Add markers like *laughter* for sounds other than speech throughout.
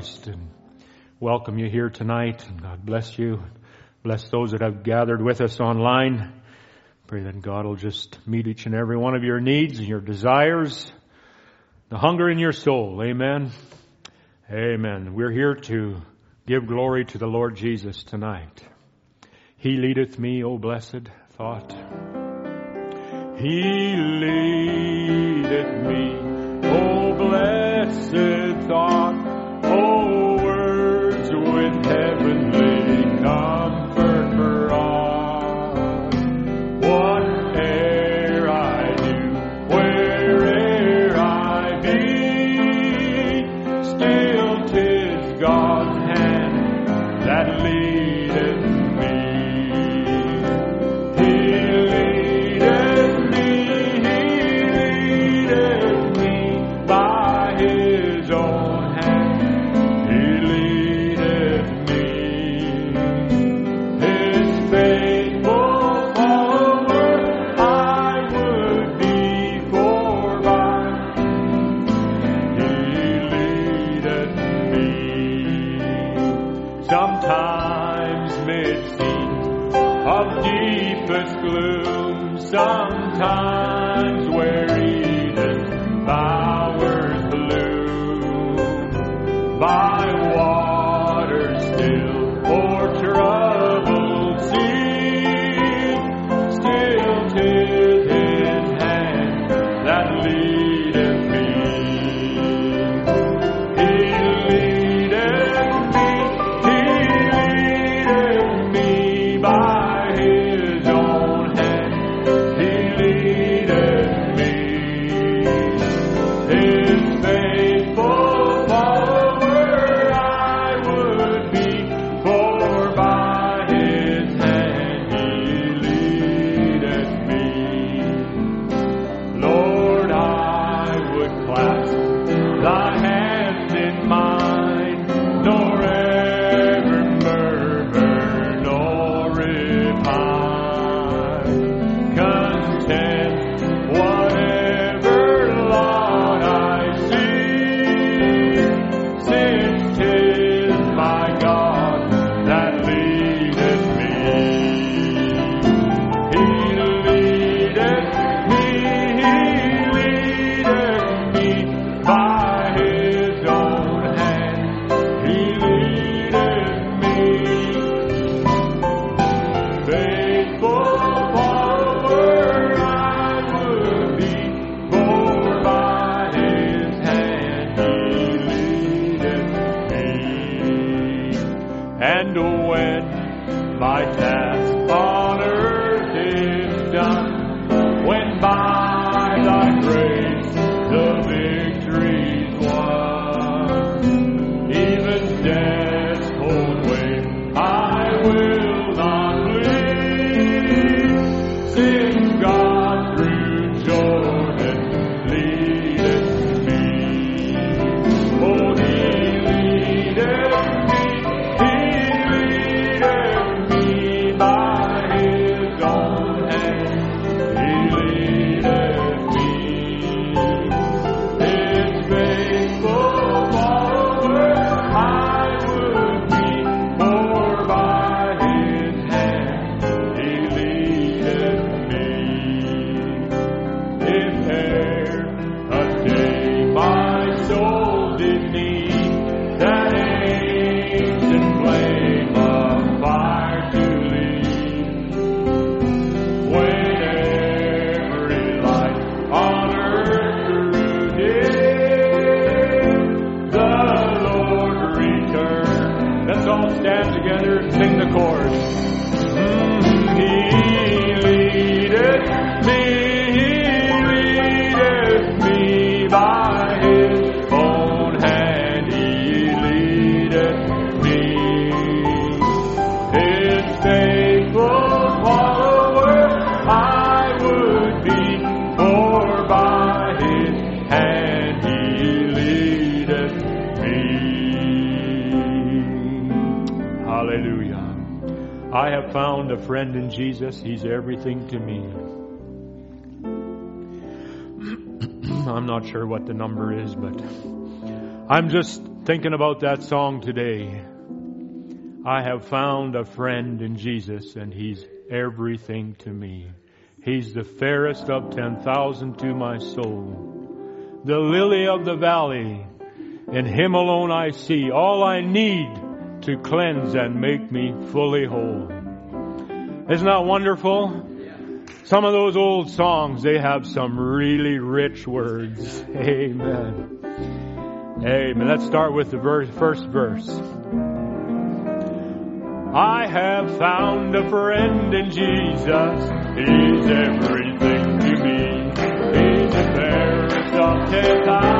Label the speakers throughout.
Speaker 1: Christ and welcome you here tonight. And God bless you. Bless those that have gathered with us online. Pray that God will just meet each and every one of your needs and your desires, the hunger in your soul. Amen. Amen. We're here to give glory to the Lord Jesus tonight. He leadeth me, O blessed thought. He leadeth me, O blessed thought heavenly God. Everything to me. I'm not sure what the number is, but I'm just thinking about that song today. I have found a friend in Jesus and he's everything to me. He's the fairest of 10,000 to my soul. The lily of the valley. In him alone I see all I need to cleanse and make me fully whole. Isn't that wonderful? Some of those old songs, they have some really rich words. *laughs* Amen. Amen. Let's start with the verse, first verse. I have found a friend in Jesus. He's everything to me. He's the fairest of ten thousands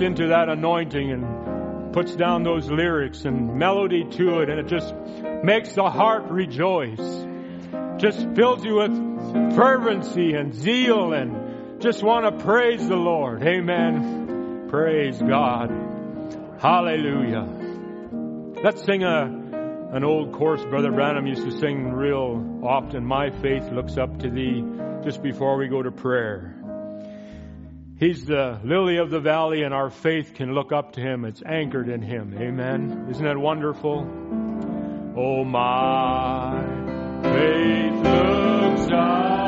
Speaker 1: into that anointing and puts down those lyrics and melody to it, and it just makes the heart rejoice. Just fills you with fervency and zeal and just want to praise the Lord. Amen. Praise God. Hallelujah. Let's sing a, an old chorus Brother Branham used to sing real often. My faith looks up to thee just before we go to prayer. He's the lily of the valley, and our faith can look up to Him. It's anchored in Him. Amen. Isn't that wonderful? Oh, my faith looks up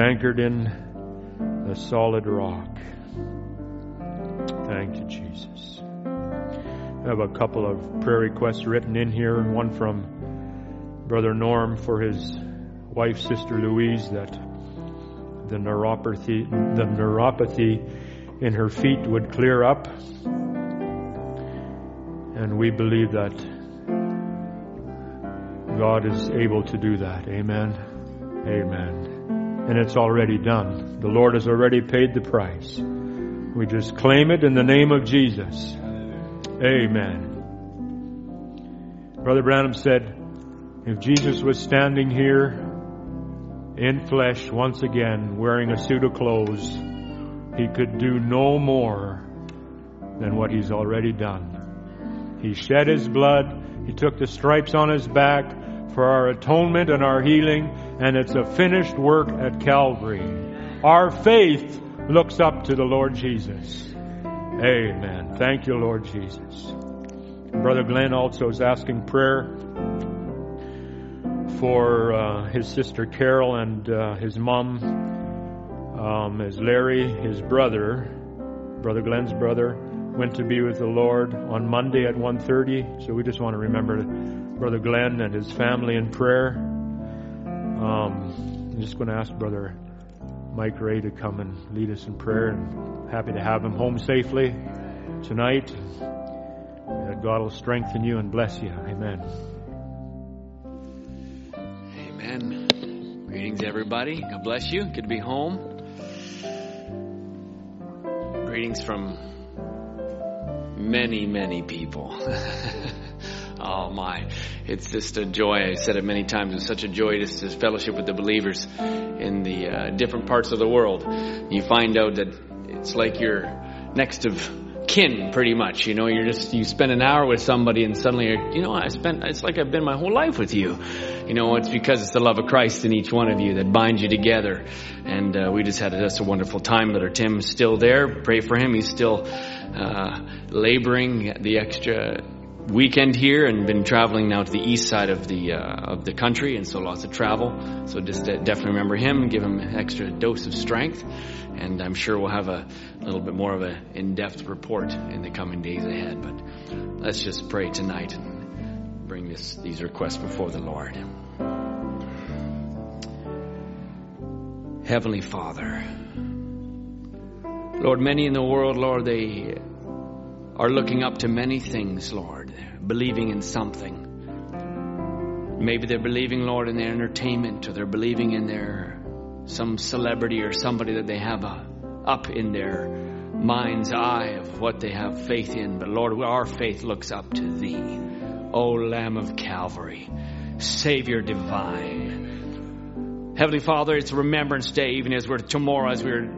Speaker 1: anchored in the solid rock. Thank you, Jesus. I have a couple of prayer requests written in here, one from Brother Norm for his wife, Sister Louise, that the neuropathy, the neuropathy in her feet would clear up. And we believe that God is able to do that. Amen. Amen. And it's already done. The Lord has already paid the price. We just claim it in the name of Jesus. Amen. Brother Branham said, if Jesus was standing here in flesh once again, wearing a suit of clothes, he could do no more than what he's already done. He shed his blood. He took the stripes on his back for our atonement and our healing, and it's a finished work at Calvary. Our faith looks up to the Lord Jesus. Amen. Thank you, Lord Jesus. Brother Glenn also is asking prayer for uh, his sister Carol and uh, his mom, um, as Larry, his brother, Brother Glenn's brother, went to be with the Lord on Monday at 1.30. So we just want to remember Brother Glenn and his family in prayer. Um, I'm just going to ask Brother Mike Ray to come and lead us in prayer, and happy to have him home safely tonight. That God will strengthen you and bless you. Amen.
Speaker 2: Amen. Greetings, everybody. God bless you. Good to be home. Greetings from many, many people. *laughs* oh my, it's just a joy. I said it many times. It's such a joy just to fellowship with the believers in the uh, different parts of the world. You find out that it's like you're next of kin pretty much you know you're just you spend an hour with somebody and suddenly you know i spent it's like i've been my whole life with you you know it's because it's the love of christ in each one of you that binds you together and uh, we just had just a wonderful time brother tim's still there pray for him he's still uh, laboring the extra weekend here and been traveling now to the east side of the uh, of the country and so lots of travel so just definitely remember him and give him an extra dose of strength and I'm sure we'll have a little bit more of an in-depth report in the coming days ahead. But let's just pray tonight and bring this, these requests before the Lord. Heavenly Father, Lord, many in the world, Lord, they are looking up to many things, Lord, believing in something. Maybe they're believing, Lord, in their entertainment, or they're believing in their some celebrity or somebody that they have a, up in their mind's eye of what they have faith in. But Lord, our faith looks up to Thee, O Lamb of Calvary, Savior divine. Heavenly Father, it's Remembrance Day, even as we're tomorrow, as we're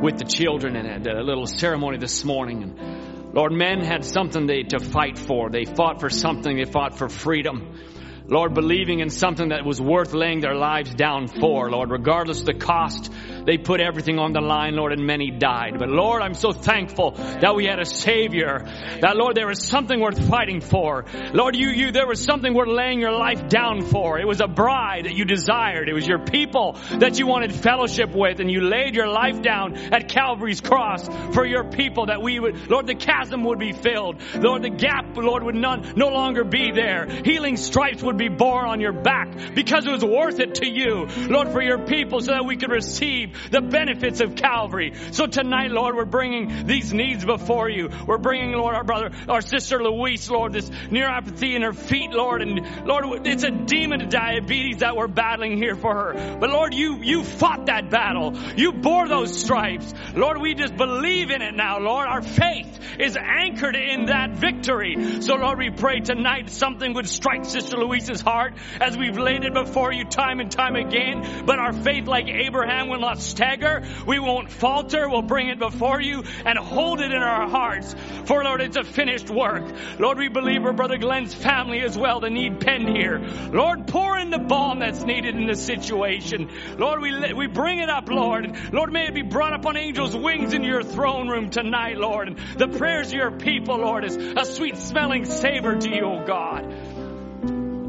Speaker 2: with the children and had a little ceremony this morning. And Lord, men had something they, to fight for. They fought for something. They fought for freedom. Lord, believing in something that was worth laying their lives down for, Lord, regardless of the cost. They put everything on the line, Lord, and many died. But Lord, I'm so thankful that we had a Savior. That Lord, there was something worth fighting for. Lord, you, you, there was something worth laying your life down for. It was a bride that you desired. It was your people that you wanted fellowship with, and you laid your life down at Calvary's cross for your people that we would, Lord, the chasm would be filled. Lord, the gap, Lord, would none, no longer be there. Healing stripes would be borne on your back because it was worth it to you, Lord, for your people so that we could receive the benefits of Calvary. So tonight, Lord, we're bringing these needs before you. We're bringing, Lord, our brother, our sister Louise, Lord, this neuropathy in her feet, Lord, and Lord, it's a demon of diabetes that we're battling here for her. But Lord, you, you fought that battle. You bore those stripes. Lord, we just believe in it now, Lord. Our faith is anchored in that victory. So Lord, we pray tonight something would strike Sister Louise's heart as we've laid it before you time and time again. But our faith, like Abraham, will not stagger. We won't falter. We'll bring it before you and hold it in our hearts. For Lord, it's a finished work. Lord, we believe for Brother Glenn's family as well the need penned here. Lord, pour in the balm that's needed in this situation. Lord, we, we bring it up, Lord. Lord, may it be brought up on angels' wings in your throne room tonight, Lord. And the prayers of your people, Lord, is a sweet smelling savor to you, O God.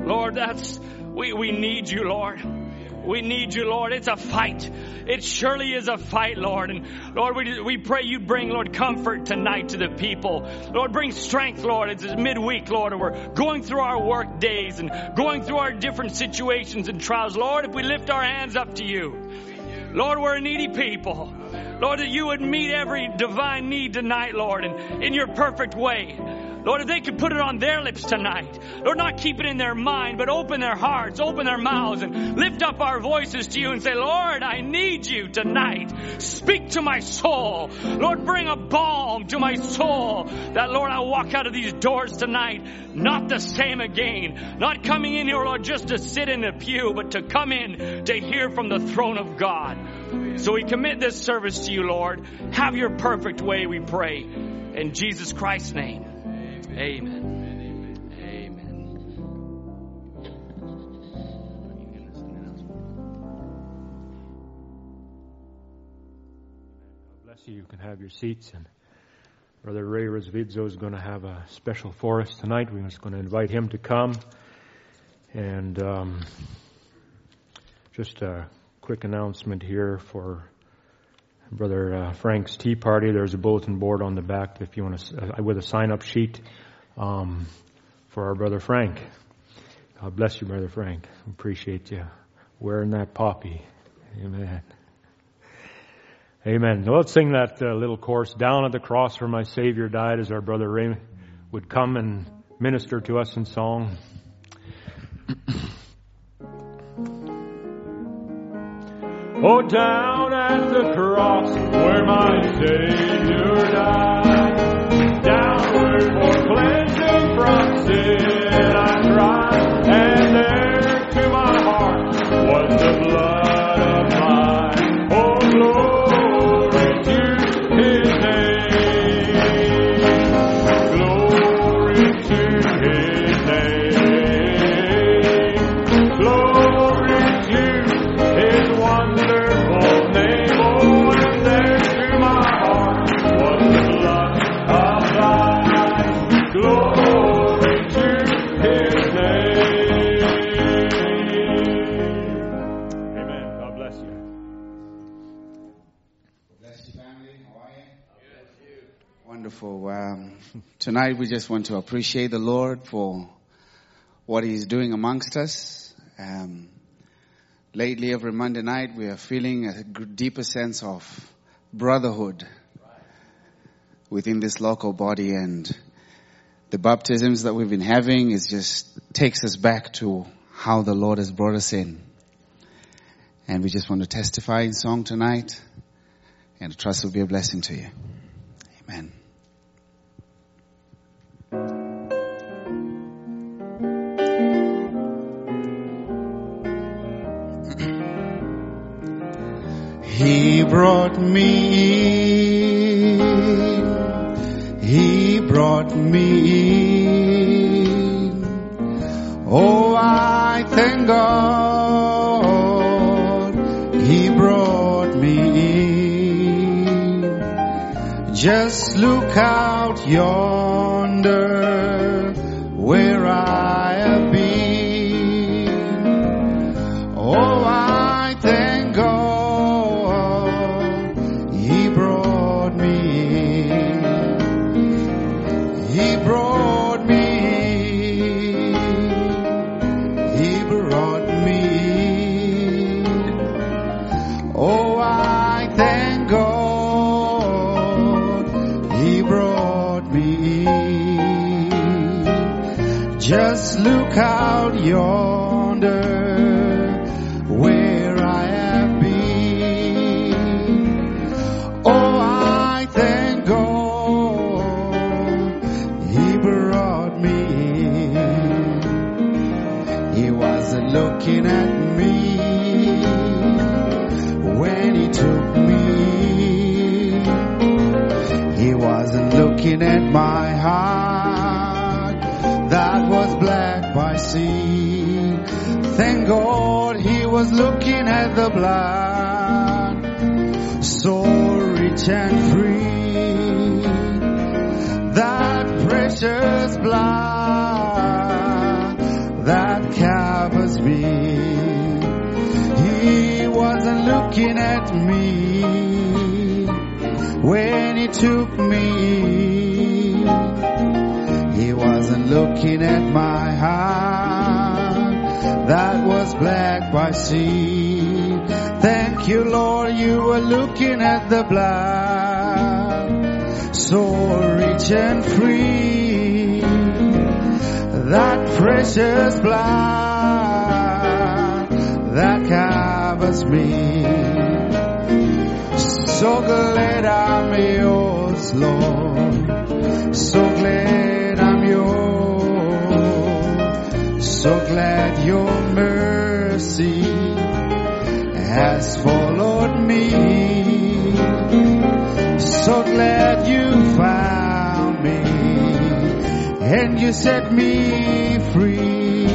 Speaker 2: Lord, that's, we, we need you, Lord. We need you, Lord. It's a fight. It surely is a fight, Lord. And Lord, we, we pray you bring, Lord, comfort tonight to the people. Lord, bring strength, Lord. It's midweek, Lord, and we're going through our work days and going through our different situations and trials. Lord, if we lift our hands up to you, Lord, we're a needy people. Lord, that you would meet every divine need tonight, Lord, and in your perfect way. Lord, if they could put it on their lips tonight, Lord, not keep it in their mind, but open their hearts, open their mouths, and lift up our voices to you and say, Lord, I need you tonight. Speak to my soul. Lord, bring a balm to my soul that, Lord, I'll walk out of these doors tonight not the same again. Not coming in here, Lord, just to sit in the pew, but to come in to hear from the throne of God. So we commit this service to you, Lord. Have your perfect way, we pray. In Jesus Christ's name. Amen. Amen.
Speaker 1: Bless you. You can have your seats. And Brother Ray Rosvidzo is going to have a special for us tonight. We're just going to invite him to come. And um, just a quick announcement here for Brother uh, Frank's Tea Party. There's a bulletin board on the back if you want to, uh, with a sign up sheet um, for our Brother Frank. God bless you, Brother Frank. Appreciate you wearing that poppy. Amen. Amen. Well, let's sing that uh, little chorus. Down at the cross where my Savior died as our brother Ray would come and minister to us in song. *clears throat* oh, down at the cross where my Savior died. Downward for cleansing sin I cried. And there to my heart was the blood Wonderful.
Speaker 3: Um, tonight we just want to appreciate the Lord for what He's doing amongst us. Um, lately, every Monday night, we are feeling a deeper sense of brotherhood within this local body, and the baptisms that we've been having is just takes us back to how the Lord has brought us in. And we just want to testify in song tonight and I trust it will be a blessing to you. Amen. He brought me in. He brought me in. Oh, I thank God. He brought me in. Just look out yonder where I look out yonder where I have been. Oh, I thank God He brought me in. He wasn't looking at me when He took me. He wasn't looking at my was looking at the blood, so rich and free. That precious blood that covers me. He wasn't looking at me when he took me. He wasn't looking at my heart black see. Thank you, Lord, you were looking at the blood, so rich and free. That precious blood that covers me. So glad I'm yours, Lord. So glad I'm yours. So glad your mercy has followed me. So glad you found me and you set me free.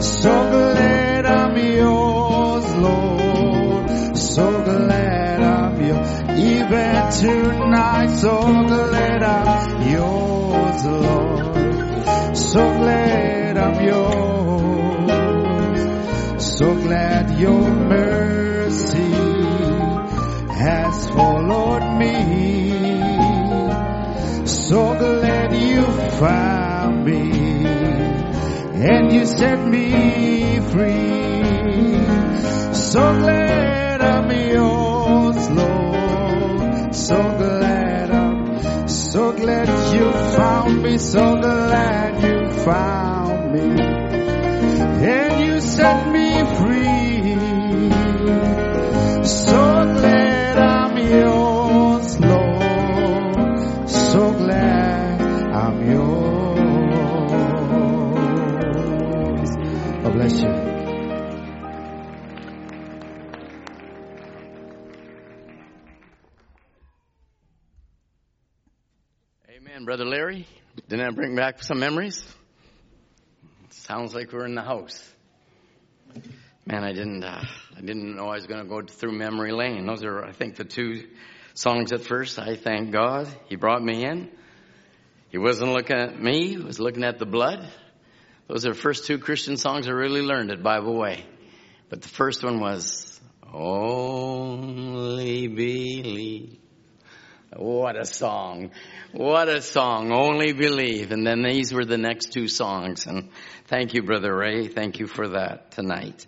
Speaker 3: So glad I'm yours, Lord. So glad I'm yours. Even tonight, so glad I'm yours, Lord. So glad your mercy has followed me. So glad you found me and you set me free. So glad I'm yours, Lord. So glad I'm, so glad you found me. So glad you found me
Speaker 4: that bring back some memories? Sounds like we're in the house. Man, I didn't, uh, I didn't know I was going to go through memory lane. Those are, I think, the two songs at first. I thank God He brought me in. He wasn't looking at me; He was looking at the blood. Those are the first two Christian songs I really learned at Bible Way. But the first one was "Only Believe." What a song. What a song. Only believe. And then these were the next two songs. And thank you, Brother Ray. Thank you for that tonight.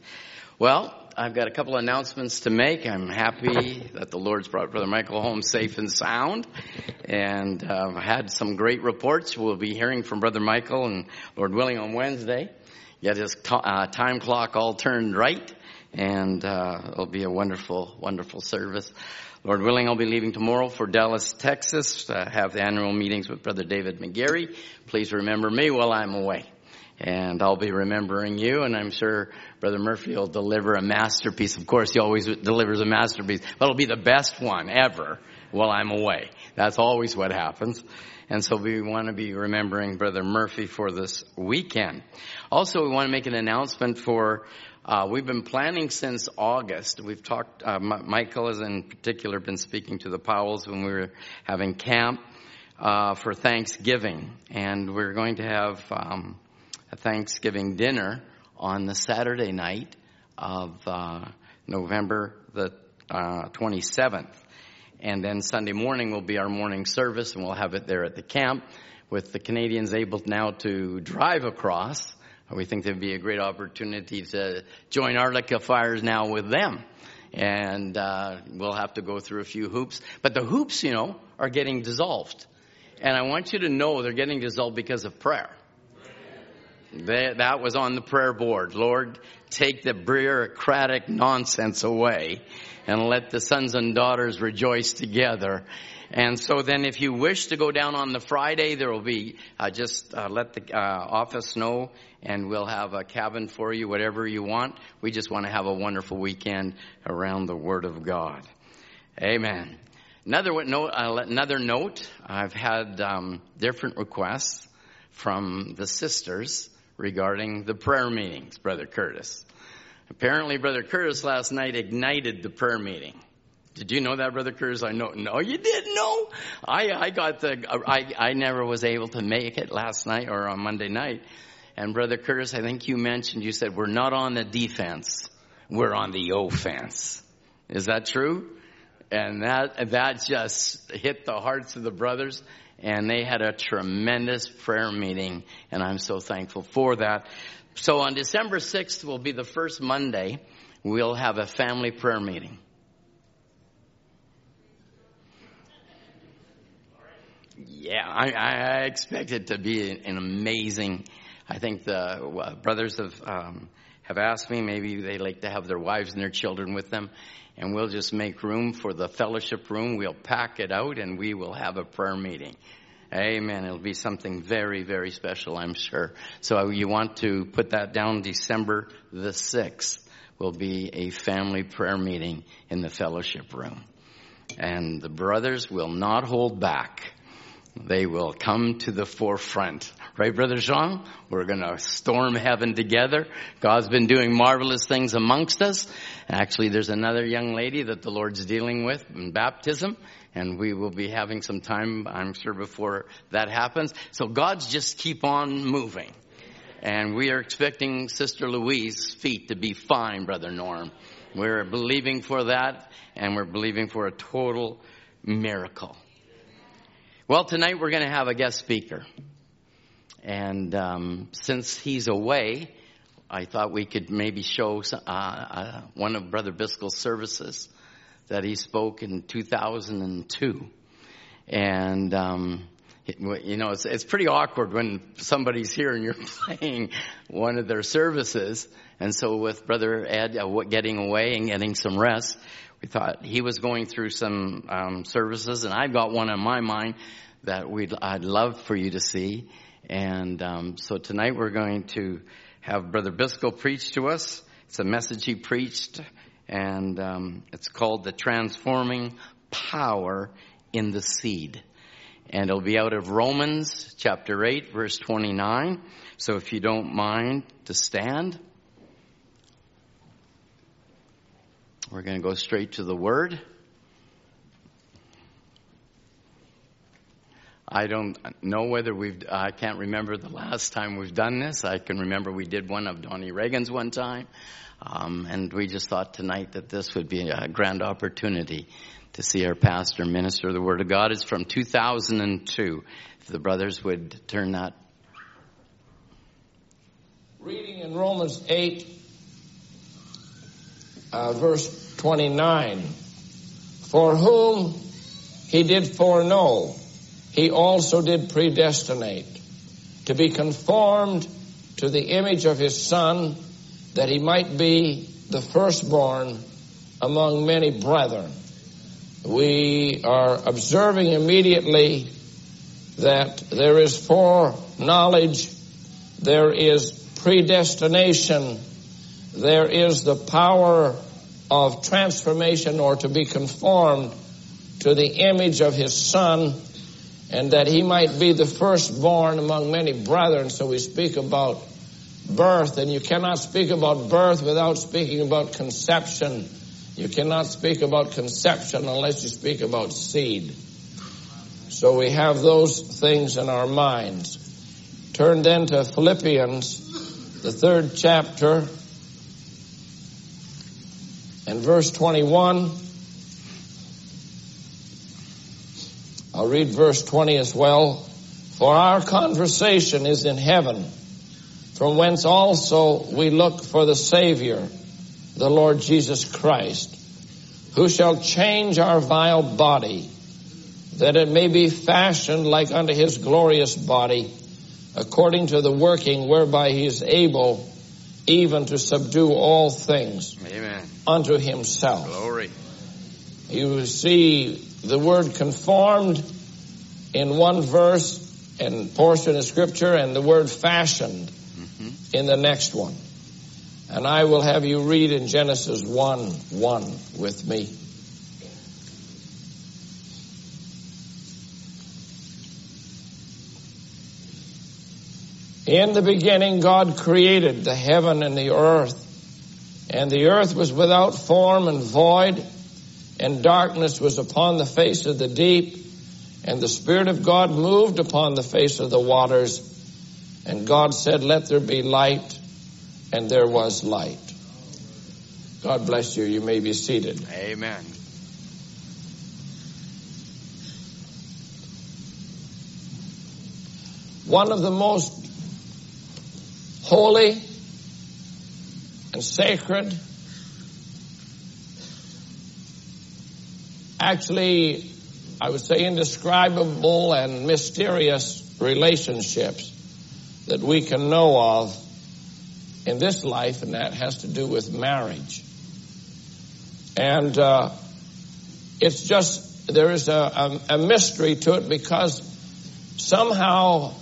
Speaker 4: Well, I've got a couple of announcements to make. I'm happy that the Lord's brought Brother Michael home safe and sound. And uh, had some great reports. We'll be hearing from Brother Michael and Lord willing on Wednesday. Get his uh, time clock all turned right. And uh, it'll be a wonderful, wonderful service. Lord willing, I'll be leaving tomorrow for Dallas, Texas to have the annual meetings with Brother David McGarry. Please remember me while I'm away. And I'll be remembering you, and I'm sure Brother Murphy will deliver a masterpiece. Of course, he always delivers a masterpiece, but it'll be the best one ever while I'm away. That's always what happens. And so we want to be remembering Brother Murphy for this weekend. Also, we want to make an announcement for uh, we've been planning since August. We've talked, uh, M- Michael has in particular been speaking to the Powells when we were having camp uh, for Thanksgiving. And we're going to have um, a Thanksgiving dinner on the Saturday night of uh, November the uh, 27th. And then Sunday morning will be our morning service, and we'll have it there at the camp with the Canadians able now to drive across. We think there'd be a great opportunity to join Arctica Fires now with them. And uh, we'll have to go through a few hoops. But the hoops, you know, are getting dissolved. And I want you to know they're getting dissolved because of prayer. They, that was on the prayer board. Lord, take the bureaucratic nonsense away and let the sons and daughters rejoice together. And so then if you wish to go down on the Friday, there will be, uh, just uh, let the uh, office know and we'll have a cabin for you, whatever you want. We just want to have a wonderful weekend around the Word of God. Amen. Another note, uh, another note, I've had um, different requests from the sisters regarding the prayer meetings, Brother Curtis. Apparently, Brother Curtis last night ignited the prayer meeting. Did you know that, Brother Curtis? I know. No, you didn't know. I, I got the, I, I never was able to make it last night or on Monday night. And Brother Curtis, I think you mentioned, you said, we're not on the defense. We're on the offense. Is that true? And that, that just hit the hearts of the brothers and they had a tremendous prayer meeting and I'm so thankful for that. So on December 6th will be the first Monday. We'll have a family prayer meeting. Yeah, I, I expect it to be an amazing. I think the brothers have um, have asked me. Maybe they like to have their wives and their children with them, and we'll just make room for the fellowship room. We'll pack it out, and we will have a prayer meeting. Amen. It'll be something very, very special, I'm sure. So you want to put that down December the 6th will be a family prayer meeting in the fellowship room. And the brothers will not hold back. They will come to the forefront. Right, Brother Jean? We're gonna storm heaven together. God's been doing marvelous things amongst us. Actually, there's another young lady that the Lord's dealing with in baptism and we will be having some time, I'm sure, before that happens. So God's just keep on moving. And we are expecting Sister Louise's feet to be fine, Brother Norm. We're believing for that, and we're believing for a total miracle. Well, tonight we're going to have a guest speaker. And um, since he's away, I thought we could maybe show uh, uh, one of Brother Biscoe's services that he spoke in 2002. And, um, you know, it's, it's pretty awkward when somebody's here and you're *laughs* playing one of their services. And so with Brother Ed uh, getting away and getting some rest, we thought he was going through some um, services, and I've got one in my mind that we'd I'd love for you to see. And um, so tonight we're going to have Brother Biscoe preach to us. It's a message he preached and um, it's called The Transforming Power in the Seed. And it'll be out of Romans chapter 8, verse 29. So if you don't mind to stand, we're going to go straight to the Word. I don't know whether we've, I can't remember the last time we've done this. I can remember we did one of Donnie Reagan's one time. Um, and we just thought tonight that this would be a grand opportunity to see our pastor minister the Word of God. It's from 2002. If the brothers would turn that.
Speaker 5: Reading in Romans 8, uh, verse 29. For whom he did foreknow, he also did predestinate to be conformed to the image of his Son that he might be the firstborn among many brethren. We are observing immediately that there is foreknowledge, there is predestination, there is the power of transformation or to be conformed to the image of his son and that he might be the firstborn among many brethren. So we speak about birth, and you cannot speak about birth without speaking about conception. You cannot speak about conception unless you speak about seed. So we have those things in our minds. Turn then to Philippians, the third chapter, and verse 21. I'll read verse 20 as well. For our conversation is in heaven from whence also we look for the Savior, the Lord Jesus Christ, who shall change our vile body, that it may be fashioned like unto his glorious body, according to the working whereby he is able even to subdue all things
Speaker 4: Amen.
Speaker 5: unto himself.
Speaker 4: Glory.
Speaker 5: You see the word conformed in one verse and portion of scripture and the word fashioned mm-hmm. in the next one. And I will have you read in Genesis 1 1 with me. In the beginning, God created the heaven and the earth. And the earth was without form and void, and darkness was upon the face of the deep. And the Spirit of God moved upon the face of the waters. And God said, Let there be light. And there was light. God bless you. You may be seated.
Speaker 4: Amen.
Speaker 5: One of the most holy and sacred, actually, I would say indescribable and mysterious relationships that we can know of in this life, and that has to do with marriage. And uh, it's just, there is a, a, a mystery to it because somehow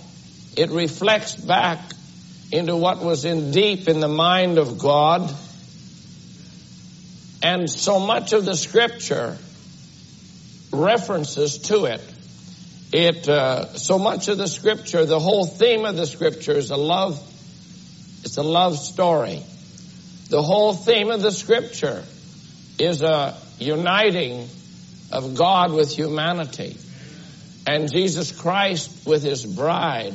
Speaker 5: it reflects back into what was in deep in the mind of God. And so much of the scripture references to it. It uh, so much of the scripture, the whole theme of the scripture is a love. It's a love story. The whole theme of the scripture is a uniting of God with humanity and Jesus Christ with his bride.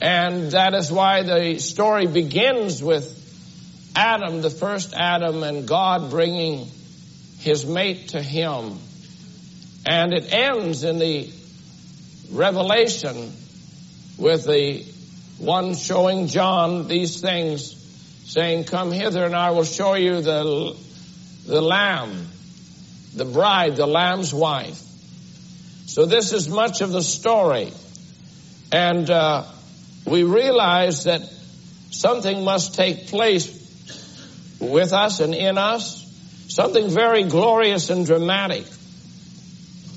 Speaker 5: And that is why the story begins with Adam, the first Adam, and God bringing his mate to him. And it ends in the revelation with the one showing John these things, saying, Come hither and I will show you the, the lamb, the bride, the lamb's wife. So this is much of the story. And uh, we realize that something must take place with us and in us, something very glorious and dramatic.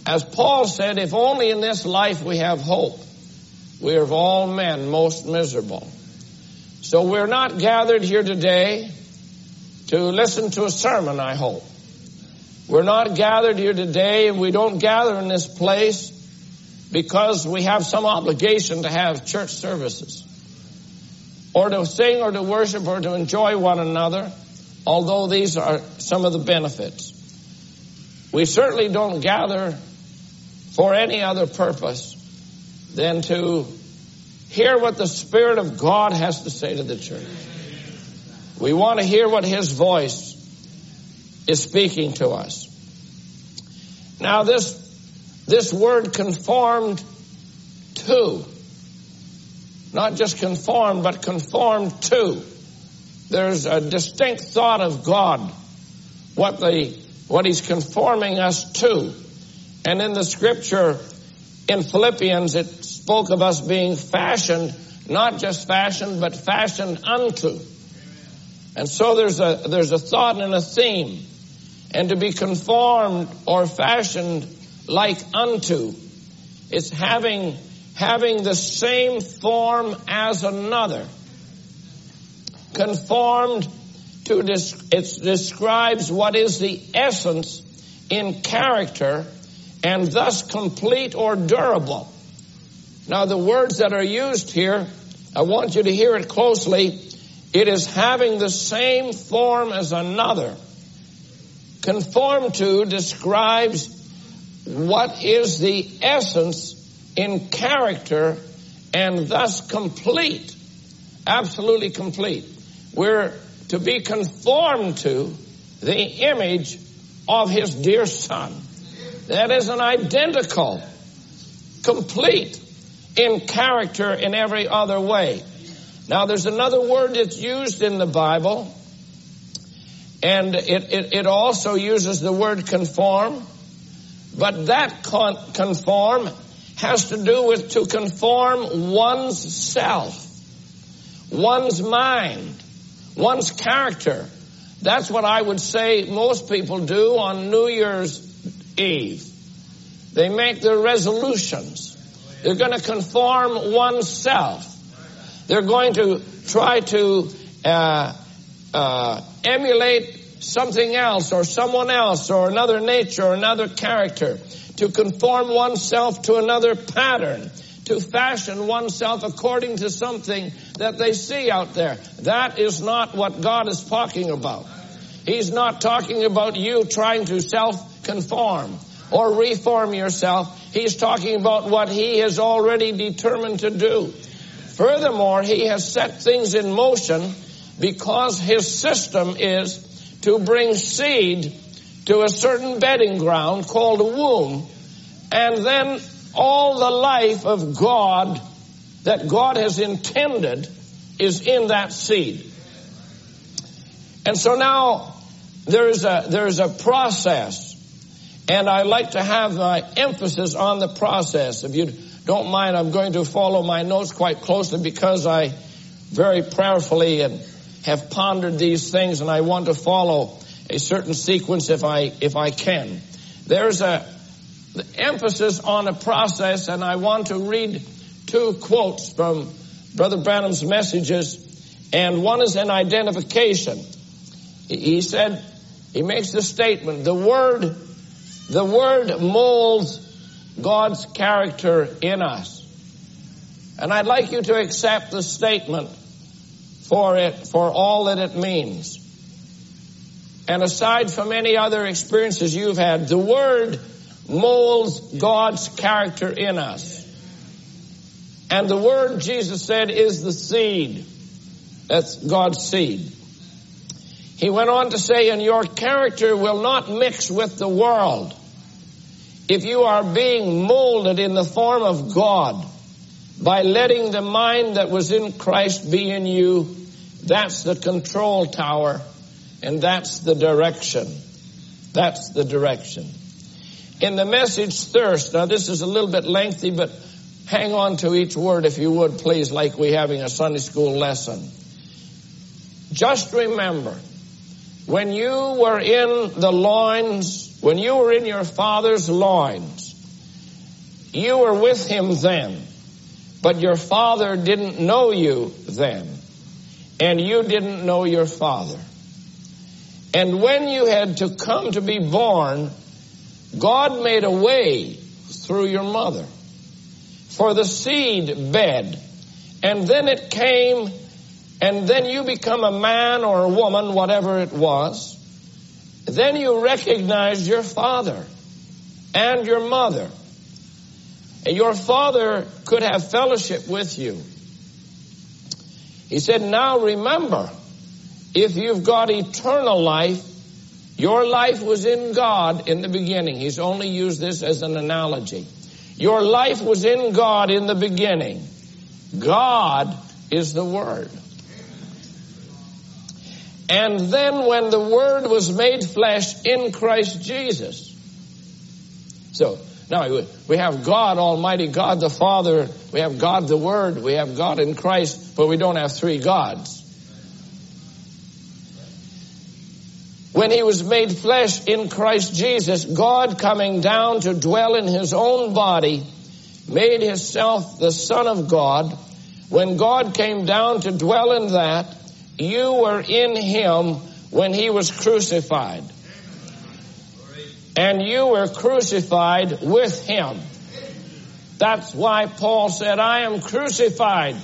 Speaker 5: As Paul said, if only in this life we have hope, we are of all men most miserable. So we're not gathered here today to listen to a sermon, I hope. We're not gathered here today and we don't gather in this place because we have some obligation to have church services or to sing or to worship or to enjoy one another, although these are some of the benefits. We certainly don't gather for any other purpose than to hear what the Spirit of God has to say to the church. We want to hear what His voice is speaking to us. Now this this word conformed to, not just conformed, but conformed to. There's a distinct thought of God, what the, what He's conforming us to. And in the scripture, in Philippians, it spoke of us being fashioned, not just fashioned, but fashioned unto. And so there's a, there's a thought and a theme. And to be conformed or fashioned like unto. It's having, having the same form as another. Conformed to, this, it describes what is the essence in character and thus complete or durable. Now the words that are used here, I want you to hear it closely. It is having the same form as another. Conform to describes what is the essence in character and thus complete. Absolutely complete. We're to be conformed to the image of his dear son. That is an identical, complete in character in every other way. Now there's another word that's used in the Bible and it, it, it also uses the word conform but that con- conform has to do with to conform one's self, one's mind, one's character. That's what I would say most people do on New Year's Eve. They make their resolutions. They're going to conform oneself. They're going to try to uh, uh, emulate something else or someone else or another nature or another character, to conform oneself to another pattern, to fashion oneself according to something that they see out there. That is not what God is talking about. He's not talking about you trying to self-conform or reform yourself. He's talking about what He has already determined to do. Furthermore, He has set things in motion because His system is to bring seed to a certain bedding ground called a womb, and then all the life of God that God has intended is in that seed. And so now there's a, there's a process, and I like to have my emphasis on the process. If you don't mind, I'm going to follow my notes quite closely because I very prayerfully and have pondered these things, and I want to follow a certain sequence if I if I can. There's a emphasis on a process, and I want to read two quotes from Brother Branham's messages, and one is an identification. He said, he makes the statement, the word, the word molds God's character in us. And I'd like you to accept the statement for it, for all that it means. And aside from any other experiences you've had, the Word molds God's character in us. And the Word, Jesus said, is the seed. That's God's seed. He went on to say, and your character will not mix with the world. If you are being molded in the form of God by letting the mind that was in Christ be in you, that's the control tower and that's the direction. That's the direction. In the message thirst, now this is a little bit lengthy, but hang on to each word if you would, please, like we're having a Sunday school lesson. Just remember, when you were in the loins, when you were in your father's loins, you were with him then, but your father didn't know you then, and you didn't know your father. And when you had to come to be born, God made a way through your mother for the seed bed. And then it came, and then you become a man or a woman, whatever it was. Then you recognize your father and your mother. And your father could have fellowship with you. He said, now remember, if you've got eternal life, your life was in God in the beginning. He's only used this as an analogy. Your life was in God in the beginning. God is the Word. And then when the Word was made flesh in Christ Jesus. So, now we have God Almighty, God the Father, we have God the Word, we have God in Christ, but we don't have three gods. when he was made flesh in Christ Jesus, God coming down to dwell in his own body, made himself the Son of God. When God came down to dwell in that, you were in him when he was crucified. And you were crucified with him. That's why Paul said, I am crucified.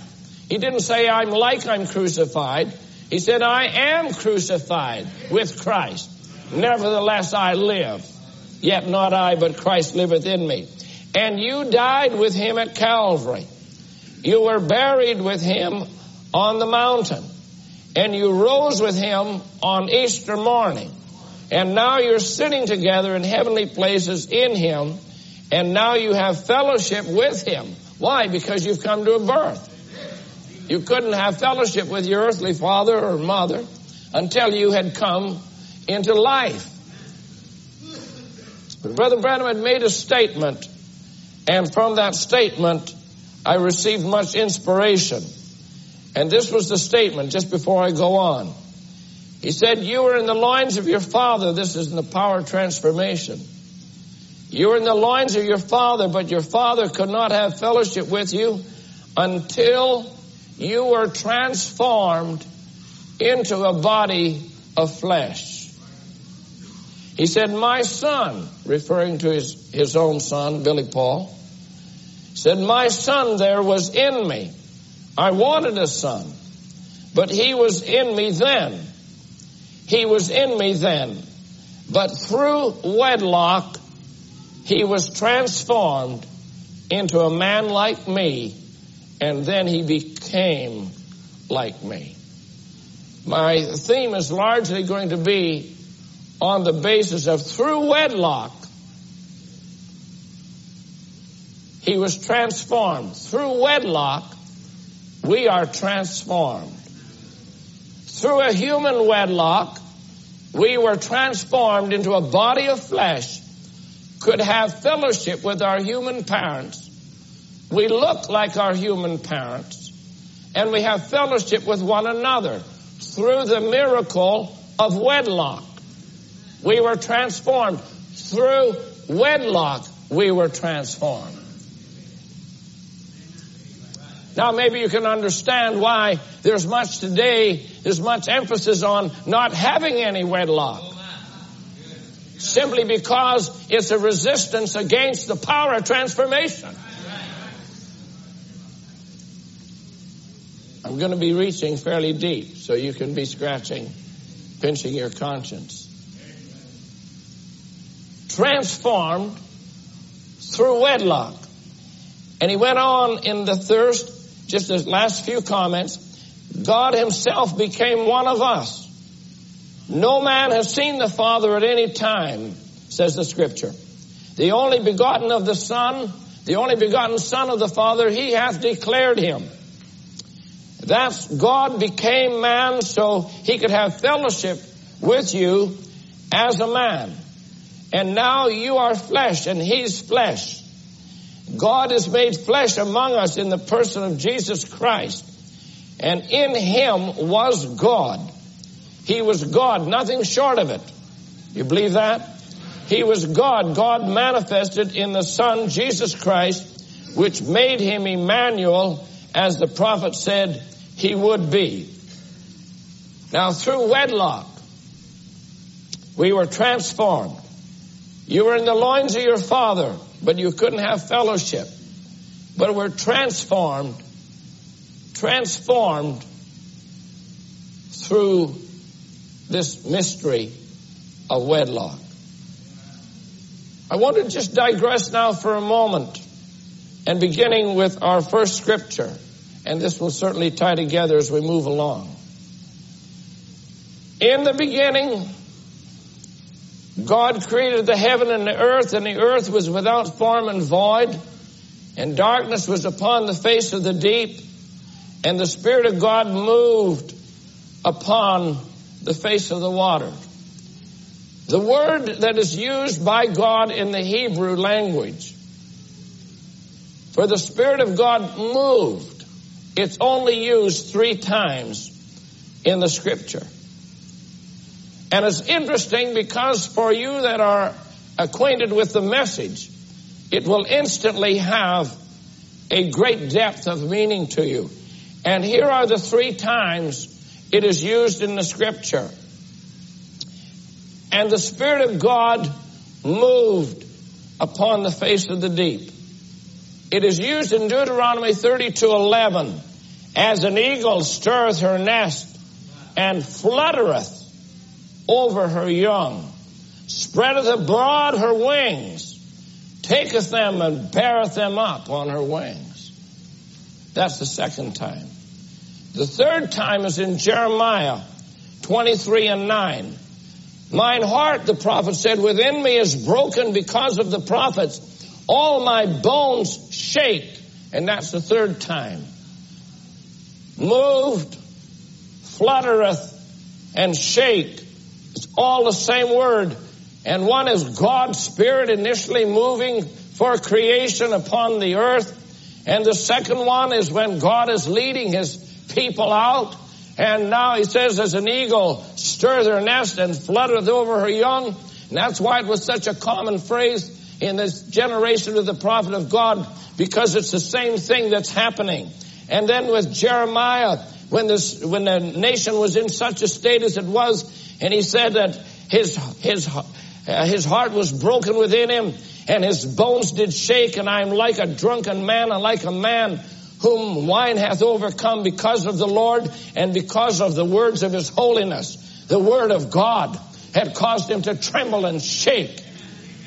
Speaker 5: He didn't say, I'm like I'm crucified. He said, I am crucified with Christ. Nevertheless, I live. Yet not I, but Christ liveth in me. And you died with him at Calvary. You were buried with him on the mountain. And you rose with him on Easter morning. And now you're sitting together in heavenly places in him. And now you have fellowship with him. Why? Because you've come to a birth. You couldn't have fellowship with your earthly father or mother until you had come into life. But Brother Branham had made a statement, and from that statement, I received much inspiration. And this was the statement just before I go on. He said, You were in the loins of your father. This is in the power of transformation. You were in the loins of your father, but your father could not have fellowship with you until you were transformed into a body of flesh. He said, My son, referring to his, his own son, Billy Paul, said, My son there was in me. I wanted a son, but he was in me then. He was in me then. But through wedlock, he was transformed into a man like me, and then he became like me. My theme is largely going to be on the basis of through wedlock, he was transformed. Through wedlock, we are transformed. Through a human wedlock, we were transformed into a body of flesh, could have fellowship with our human parents. We look like our human parents, and we have fellowship with one another through the miracle of wedlock. We were transformed. Through wedlock, we were transformed. Now, maybe you can understand why there's much today, there's much emphasis on not having any wedlock. Simply because it's a resistance against the power of transformation. I'm going to be reaching fairly deep, so you can be scratching, pinching your conscience. Transformed through wedlock. And he went on in the thirst just the last few comments, God himself became one of us. No man has seen the Father at any time, says the scripture. The only begotten of the Son, the only begotten Son of the Father, he hath declared him. That's God became man so he could have fellowship with you as a man. And now you are flesh and he's flesh. God is made flesh among us in the person of Jesus Christ. And in him was God. He was God, nothing short of it. You believe that? He was God. God manifested in the Son, Jesus Christ, which made him Emmanuel, as the prophet said he would be. Now, through wedlock, we were transformed. You were in the loins of your father but you couldn't have fellowship. But we're transformed, transformed through this mystery of wedlock. I want to just digress now for a moment and beginning with our first scripture, and this will certainly tie together as we move along. In the beginning, God created the heaven and the earth, and the earth was without form and void, and darkness was upon the face of the deep, and the Spirit of God moved upon the face of the water. The word that is used by God in the Hebrew language for the Spirit of God moved, it's only used three times in the scripture. And it's interesting because for you that are acquainted with the message, it will instantly have a great depth of meaning to you. And here are the three times it is used in the scripture. And the Spirit of God moved upon the face of the deep. It is used in Deuteronomy 32 11 as an eagle stirreth her nest and fluttereth over her young, spreadeth abroad her wings, taketh them and beareth them up on her wings. That's the second time. The third time is in Jeremiah 23 and 9. Mine heart, the prophet said, within me is broken because of the prophets. All my bones shake. And that's the third time. Moved, fluttereth, and shake it's all the same word. And one is God's Spirit initially moving for creation upon the earth. And the second one is when God is leading his people out. And now he says, as an eagle stirs her nest and fluttereth over her young. And that's why it was such a common phrase in this generation of the prophet of God, because it's the same thing that's happening. And then with Jeremiah, when this, when the nation was in such a state as it was, and he said that his, his, uh, his heart was broken within him and his bones did shake, and I am like a drunken man, and like a man whom wine hath overcome because of the Lord and because of the words of his holiness. The word of God had caused him to tremble and shake.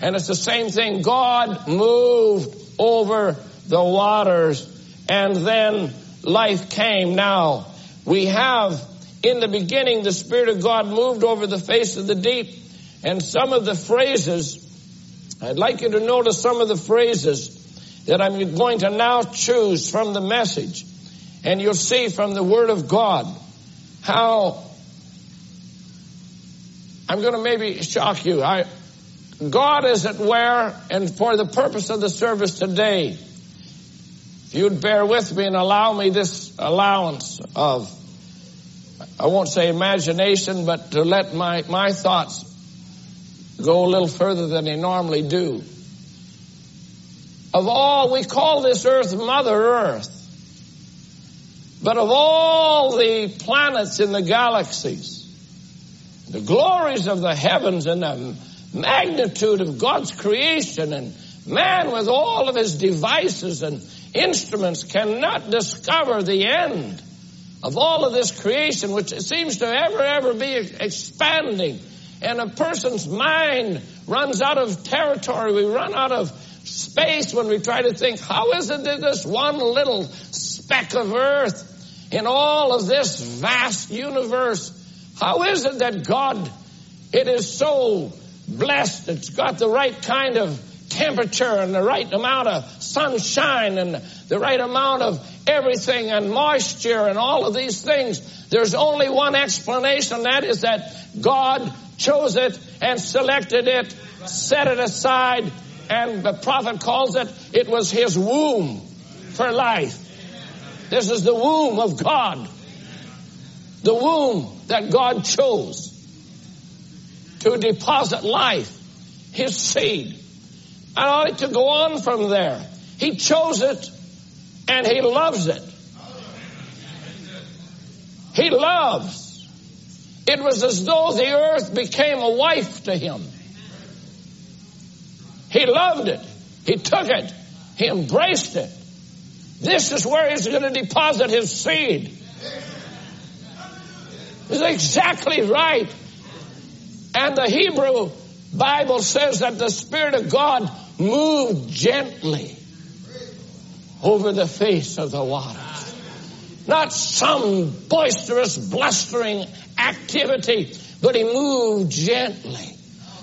Speaker 5: And it's the same thing. God moved over the waters and then life came. Now we have in the beginning the Spirit of God moved over the face of the deep and some of the phrases, I'd like you to notice some of the phrases that I'm going to now choose from the message. And you'll see from the Word of God how I'm going to maybe shock you. I, God is at where, and for the purpose of the service today, if you'd bear with me and allow me this allowance of, I won't say imagination, but to let my, my thoughts go a little further than they normally do. Of all, we call this earth Mother Earth. But of all the planets in the galaxies, the glories of the heavens and the magnitude of God's creation and man with all of his devices and instruments cannot discover the end of all of this creation, which seems to ever, ever be expanding. And a person's mind runs out of territory. We run out of space when we try to think, how is it that this one little speck of earth in all of this vast universe, how is it that God, it is so blessed, it's got the right kind of temperature and the right amount of sunshine and the right amount of everything and moisture and all of these things. There's only one explanation, that is that God chose it and selected it, set it aside, and the prophet calls it, it was his womb for life. This is the womb of God. The womb that God chose to deposit life, his seed. I like to go on from there. He chose it and he loves it. He loves. It was as though the earth became a wife to him. He loved it. He took it. He embraced it. This is where he's going to deposit his seed. Is exactly right. And the Hebrew Bible says that the Spirit of God moved gently over the face of the waters. Not some boisterous, blustering activity, but he moved gently.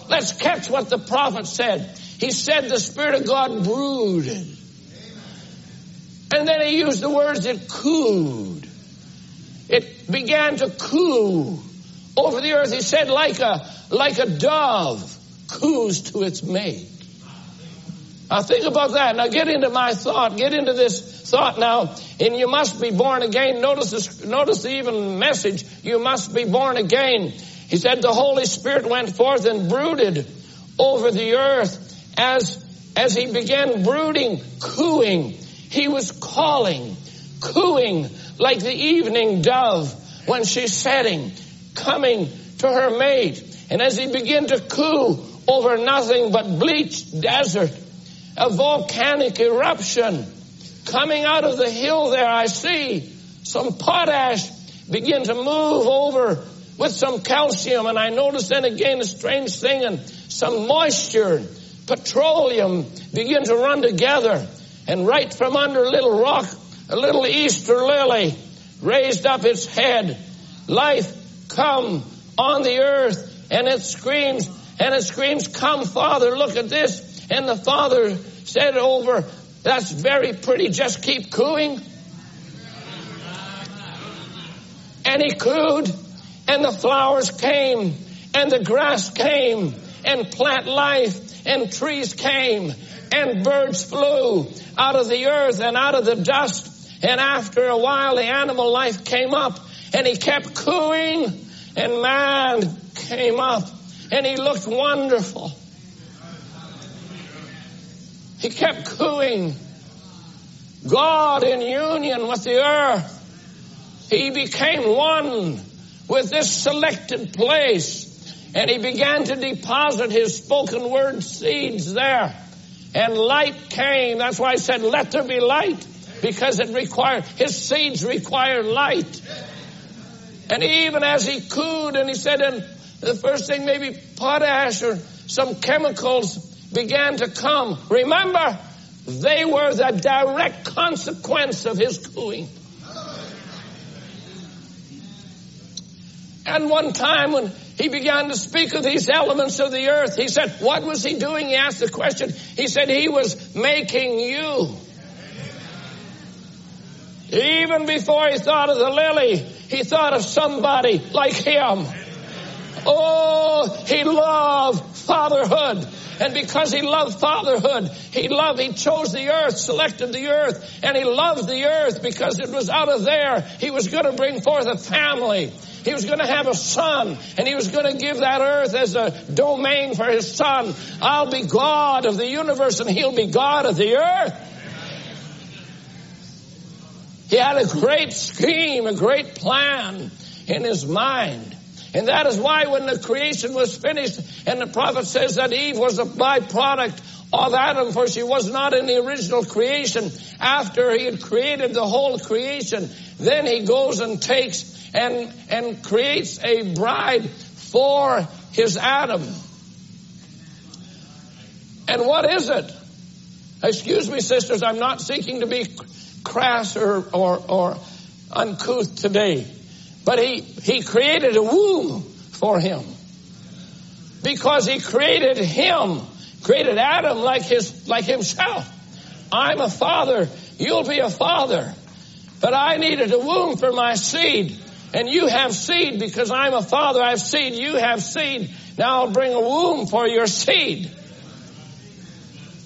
Speaker 5: Let's catch what the prophet said. He said the Spirit of God brooded. And then he used the words it cooed. It began to coo over the earth. He said like a, like a dove coos to its mate. Now think about that. Now get into my thought. Get into this thought now. And you must be born again. Notice this, notice the even message. You must be born again. He said the Holy Spirit went forth and brooded over the earth as, as he began brooding, cooing, he was calling, cooing like the evening dove when she's setting, coming to her mate. And as he began to coo over nothing but bleached desert, a volcanic eruption coming out of the hill there, I see some potash begin to move over with some calcium. And I notice then again a strange thing and some moisture petroleum begin to run together. And right from under a little rock, a little Easter lily raised up its head. Life come on the earth and it screams and it screams, come father, look at this. And the father said over, that's very pretty, just keep cooing. And he cooed and the flowers came and the grass came and plant life and trees came and birds flew out of the earth and out of the dust. And after a while, the animal life came up and he kept cooing and man came up and he looked wonderful. He kept cooing. God in union with the earth. He became one with this selected place and he began to deposit his spoken word seeds there. And light came. That's why I said, let there be light. Because it required, his seeds require light. And even as he cooed, and he said, and the first thing maybe potash or some chemicals began to come. Remember, they were the direct consequence of his cooing. And one time when he began to speak of these elements of the earth, he said, what was he doing? He asked the question. He said, he was making you. Even before he thought of the lily, he thought of somebody like him. Oh, he loved fatherhood. And because he loved fatherhood, he loved, he chose the earth, selected the earth, and he loved the earth because it was out of there he was going to bring forth a family. He was going to have a son, and he was going to give that earth as a domain for his son. I'll be God of the universe, and he'll be God of the earth. He had a great scheme, a great plan in his mind. And that is why when the creation was finished, and the prophet says that Eve was a byproduct of Adam, for she was not in the original creation. After he had created the whole creation, then he goes and takes and, and creates a bride for his Adam. And what is it? Excuse me, sisters, I'm not seeking to be crass or, or, or uncouth today. But he, he created a womb for him. Because he created him, created Adam like his, like himself. I'm a father. You'll be a father. But I needed a womb for my seed. And you have seed because I'm a father. I have seed. You have seed. Now I'll bring a womb for your seed.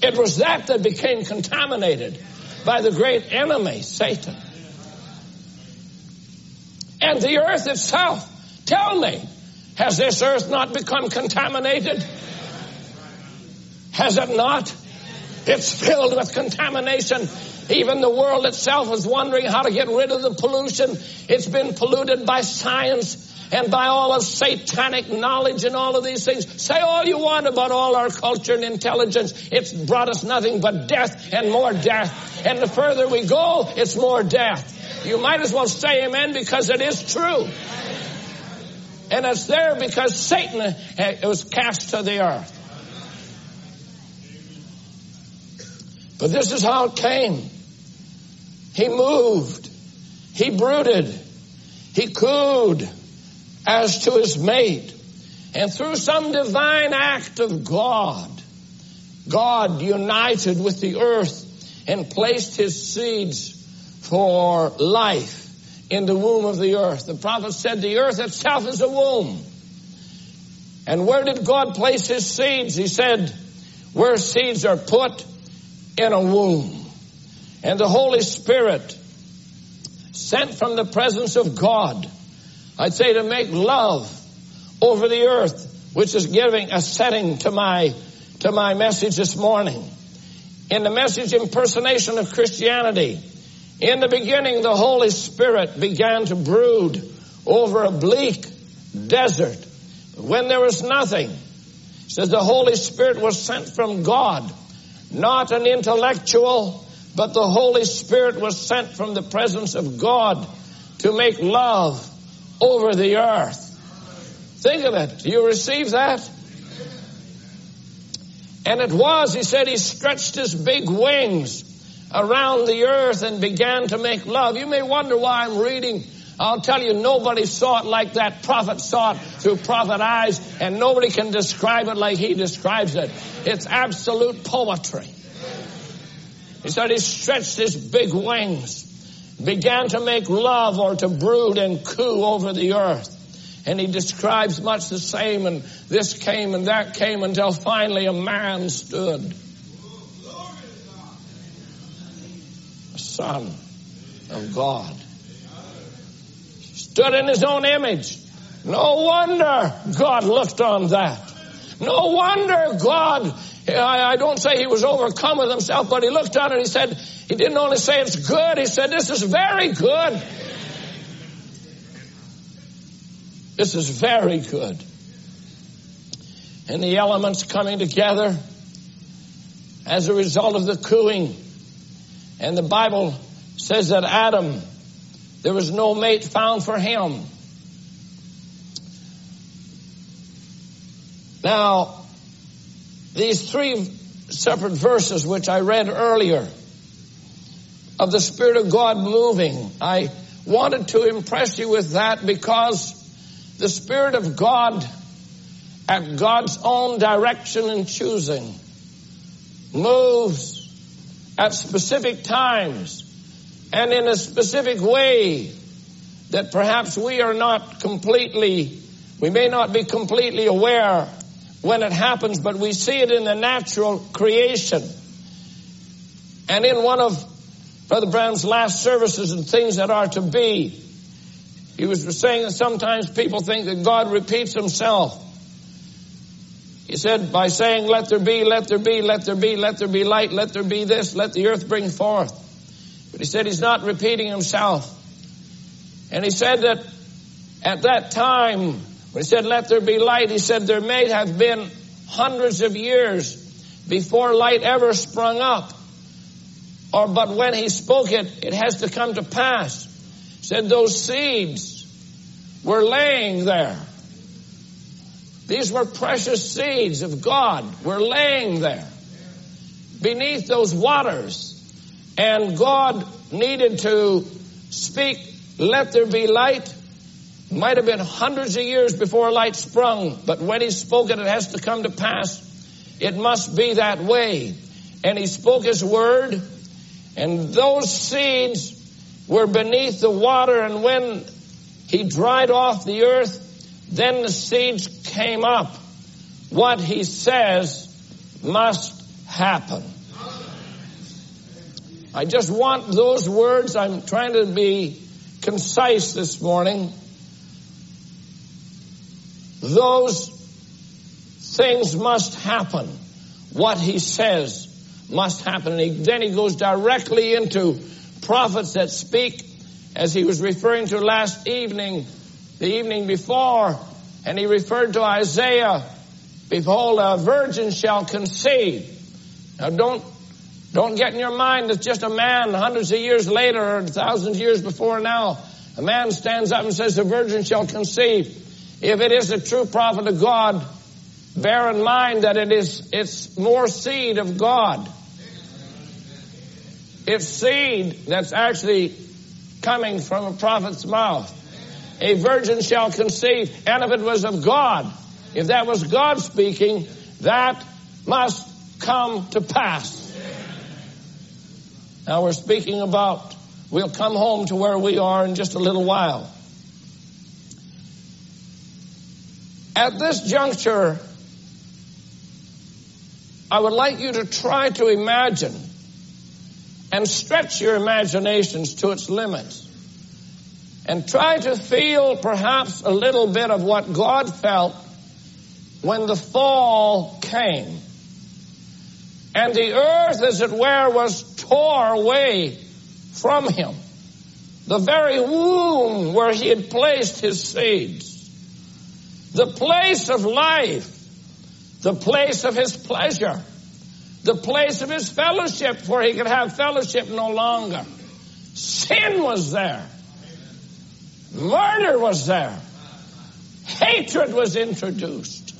Speaker 5: It was that that became contaminated by the great enemy, Satan and the earth itself. Tell me, has this earth not become contaminated? Has it not? It's filled with contamination. Even the world itself is wondering how to get rid of the pollution. It's been polluted by science and by all of satanic knowledge and all of these things. Say all you want about all our culture and intelligence. It's brought us nothing but death and more death. And the further we go, it's more death. You might as well say amen because it is true. And it's there because Satan eh, was cast to the earth. But this is how it came. He moved. He brooded. He cooed as to his mate. And through some divine act of God, God united with the earth and placed his seeds for life in the womb of the earth. The prophet said the earth itself is a womb. And where did God place his seeds? He said, where seeds are put in a womb. And the Holy Spirit sent from the presence of God, I'd say to make love over the earth, which is giving a setting to my, to my message this morning. In the message impersonation of Christianity, in the beginning, the Holy Spirit began to brood over a bleak desert when there was nothing. Says the Holy Spirit was sent from God, not an intellectual, but the Holy Spirit was sent from the presence of God to make love over the earth. Think of it. Do you receive that? And it was, he said, he stretched his big wings around the earth and began to make love. You may wonder why I'm reading. I'll tell you, nobody saw it like that prophet saw it through prophet eyes, and nobody can describe it like he describes it. It's absolute poetry. He said he stretched his big wings, began to make love or to brood and coo over the earth. And he describes much the same, and this came and that came until finally a man stood. Son of God. Stood in his own image. No wonder God looked on that. No wonder God, I, don't say he was overcome with himself, but he looked on it he said, he didn't only say it's good, he said, this is very good. This is very good. And the elements coming together as a result of the cooing. And the Bible says that Adam, there was no mate found for him. Now, these three separate verses which I read earlier of the Spirit of God moving, I wanted to impress you with that because the Spirit of God at God's own direction and choosing moves at specific times and in a specific way that perhaps we are not completely, we may not be completely aware when it happens, but we see it in the natural creation. And in one of Brother Branham's last services and things that are to be, he was saying that sometimes people think that God repeats himself. He said, by saying, let there be, let there be, let there be, let there be light, let there be this, let the earth bring forth. But he said he's not repeating himself. And he said that at that time, when he said, let there be light, he said there may have been hundreds of years before light ever sprung up. Or, but when he spoke it, it has to come to pass. He said those seeds were laying there. These were precious seeds of God were laying there beneath those waters. And God needed to speak, let there be light. Might have been hundreds of years before light sprung, but when he spoke it, it has to come to pass. It must be that way. And he spoke his word, and those seeds were beneath the water, and when he dried off the earth, then the seeds came up. What he says must happen. I just want those words. I'm trying to be concise this morning. Those things must happen. What he says must happen. And he, then he goes directly into prophets that speak, as he was referring to last evening, the evening before, and he referred to Isaiah, behold, a virgin shall conceive. Now don't, don't get in your mind it's just a man hundreds of years later or thousands of years before now. A man stands up and says, the virgin shall conceive. If it is a true prophet of God, bear in mind that it is, it's more seed of God. It's seed that's actually coming from a prophet's mouth a virgin shall conceive, and if it was of God, if that was God speaking, that must come to pass. Now we're speaking about, we'll come home to where we are in just a little while. At this juncture, I would like you to try to imagine and stretch your imaginations to its limits and try to feel perhaps a little bit of what God felt when the fall came. And the earth, as it were, was tore away from him. The very womb where he had placed his seeds. The place of life. The place of his pleasure. The place of his fellowship where he could have fellowship no longer. Sin was there. Murder was there. Hatred was introduced.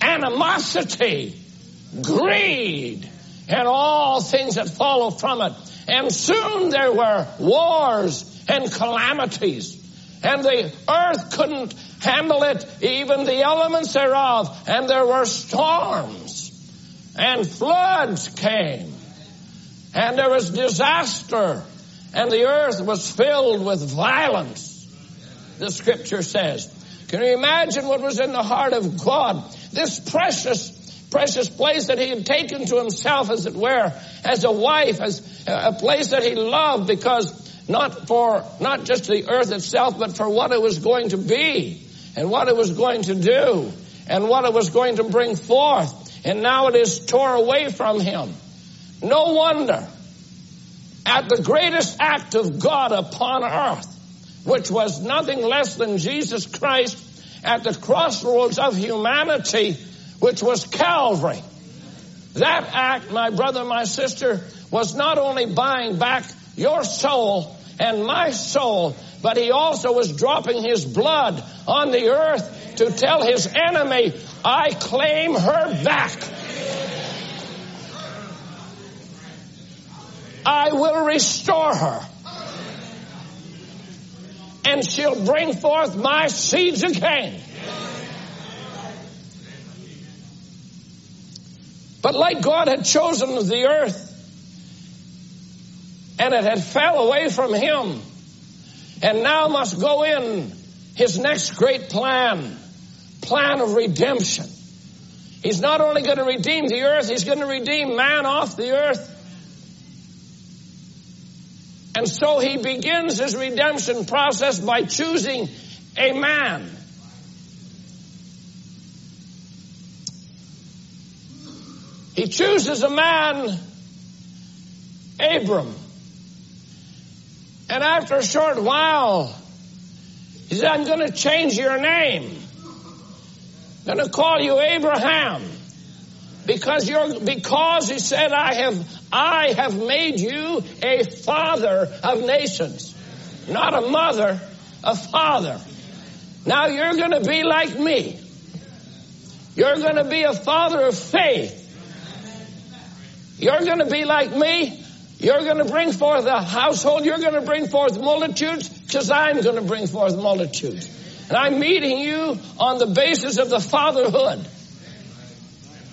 Speaker 5: Animosity, greed, and all things that follow from it. And soon there were wars and calamities. And the earth couldn't handle it, even the elements thereof. And there were storms. And floods came. And there was disaster. And the earth was filled with violence the scripture says. Can you imagine what was in the heart of God? This precious, precious place that he had taken to himself, as it were, as a wife, as a place that he loved because not for, not just the earth itself, but for what it was going to be and what it was going to do and what it was going to bring forth. And now it is tore away from him. No wonder at the greatest act of God upon earth which was nothing less than Jesus Christ at the crossroads of humanity, which was Calvary. That act, my brother, my sister, was not only buying back your soul and my soul, but he also was dropping his blood on the earth to tell his enemy, I claim her back. I will restore her. And she'll bring forth my seeds again. But like God had chosen the earth, and it had fell away from him, and now must go in his next great plan, plan of redemption. He's not only going to redeem the earth, he's going to redeem man off the earth. And so he begins his redemption process by choosing a man. He chooses a man, Abram. And after a short while, he said, I'm going to change your name. I'm going to call you Abraham. Because you're, because he said, I have, I have made you a father of nations. Not a mother, a father. Now you're going to be like me. You're going to be a father of faith. You're going to be like me. You're going to bring forth a household. You're going to bring forth multitudes because I'm going to bring forth multitudes. And I'm meeting you on the basis of the fatherhood.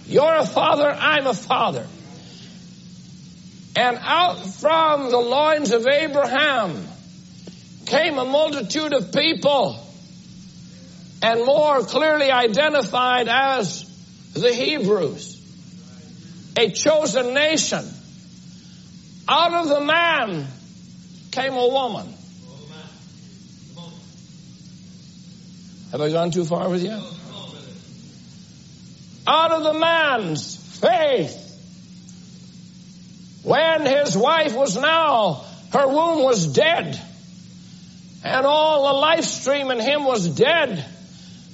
Speaker 5: You're a father, I'm a father. And out from the loins of Abraham came a multitude of people and more clearly identified as the Hebrews, a chosen nation. Out of the man came a woman. Have I gone too far with you? Out of the man's faith. When his wife was now, her womb was dead. And all the life stream in him was dead.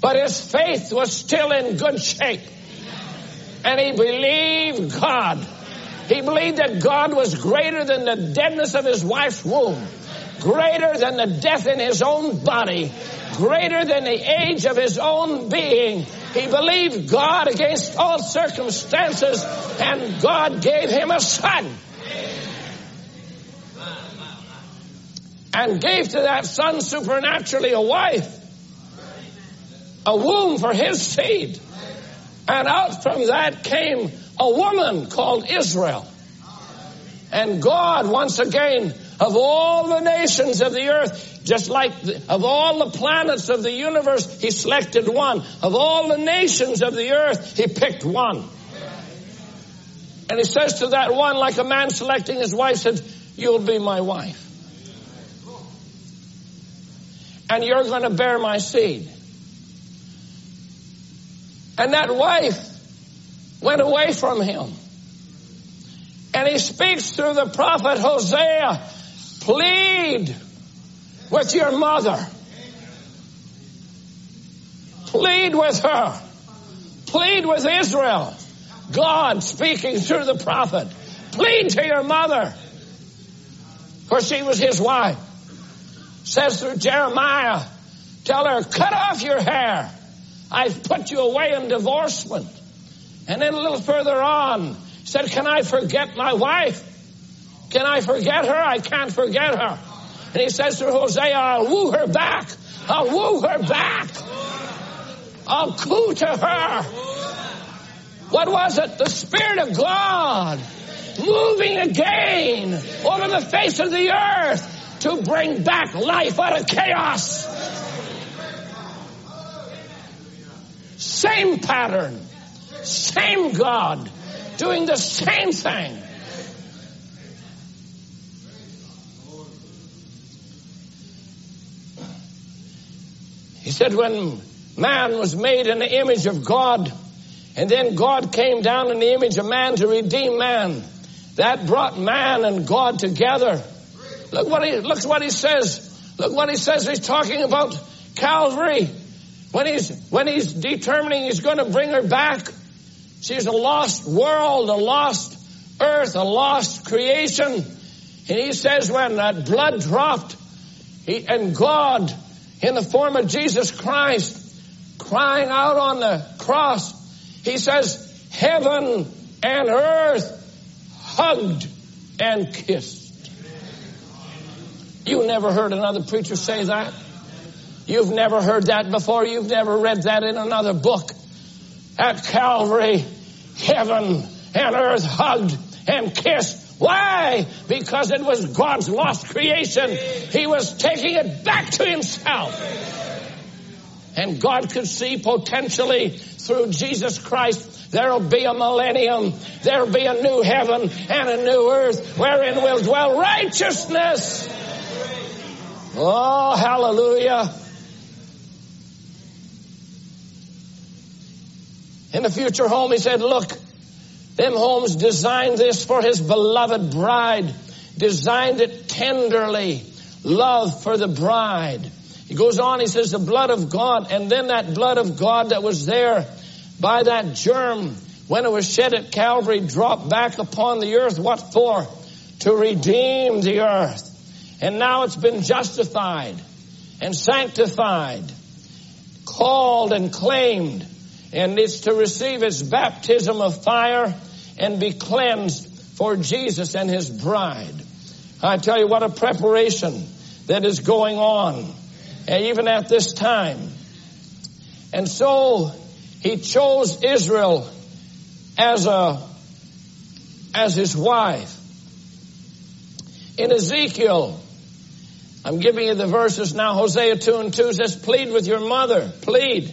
Speaker 5: But his faith was still in good shape. And he believed God. He believed that God was greater than the deadness of his wife's womb, greater than the death in his own body, greater than the age of his own being. He believed God against all circumstances, and God gave him a son. And gave to that son supernaturally a wife, a womb for his seed. And out from that came a woman called Israel. And God, once again, of all the nations of the earth, just like the, of all the planets of the universe, He selected one. Of all the nations of the earth, He picked one. And He says to that one, like a man selecting his wife, said, You'll be my wife. And you're going to bear my seed. And that wife went away from him. And he speaks through the prophet Hosea, plead with your mother. Plead with her. Plead with Israel. God speaking through the prophet. Plead to your mother. For she was his wife. Says through Jeremiah, tell her, cut off your hair. I've put you away in divorcement. And then a little further on, said, Can I forget my wife? Can I forget her? I can't forget her. And he says to Hosea, I'll woo her back. I'll woo her back. I'll coo to her. What was it? The Spirit of God moving again over the face of the earth to bring back life out of chaos. Same pattern. Same God doing the same thing. He said when man was made in the image of God, and then God came down in the image of man to redeem man, that brought man and God together. Look what he, look what he says. Look what he says. He's talking about Calvary. When he's, when he's determining he's going to bring her back, She's a lost world, a lost earth, a lost creation. And he says when that blood dropped, he, and God, in the form of Jesus Christ, crying out on the cross, he says, heaven and earth hugged and kissed. You never heard another preacher say that? You've never heard that before. You've never read that in another book. At Calvary, heaven and earth hugged and kissed. Why? Because it was God's lost creation. He was taking it back to himself. And God could see potentially through Jesus Christ there'll be a millennium. There'll be a new heaven and a new earth wherein will dwell righteousness. Oh, hallelujah. In the future home, he said, look, them homes designed this for his beloved bride, designed it tenderly, love for the bride. He goes on, he says, the blood of God, and then that blood of God that was there by that germ when it was shed at Calvary dropped back upon the earth. What for? To redeem the earth. And now it's been justified and sanctified, called and claimed, and it's to receive its baptism of fire and be cleansed for Jesus and his bride. I tell you what a preparation that is going on eh, even at this time. And so he chose Israel as a, as his wife. In Ezekiel, I'm giving you the verses now. Hosea 2 and 2 says, plead with your mother, plead,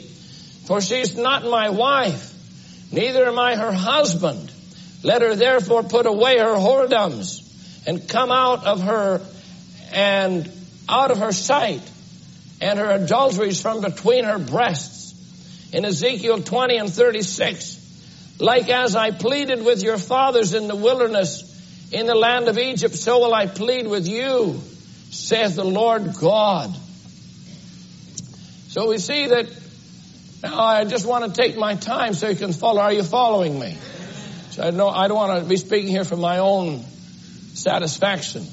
Speaker 5: for she's not my wife, neither am I her husband. Let her therefore put away her whoredoms and come out of her and out of her sight and her adulteries from between her breasts. In Ezekiel 20 and 36, like as I pleaded with your fathers in the wilderness in the land of Egypt, so will I plead with you, saith the Lord God. So we see that now I just want to take my time so you can follow. Are you following me? So I know I don't want to be speaking here for my own satisfaction,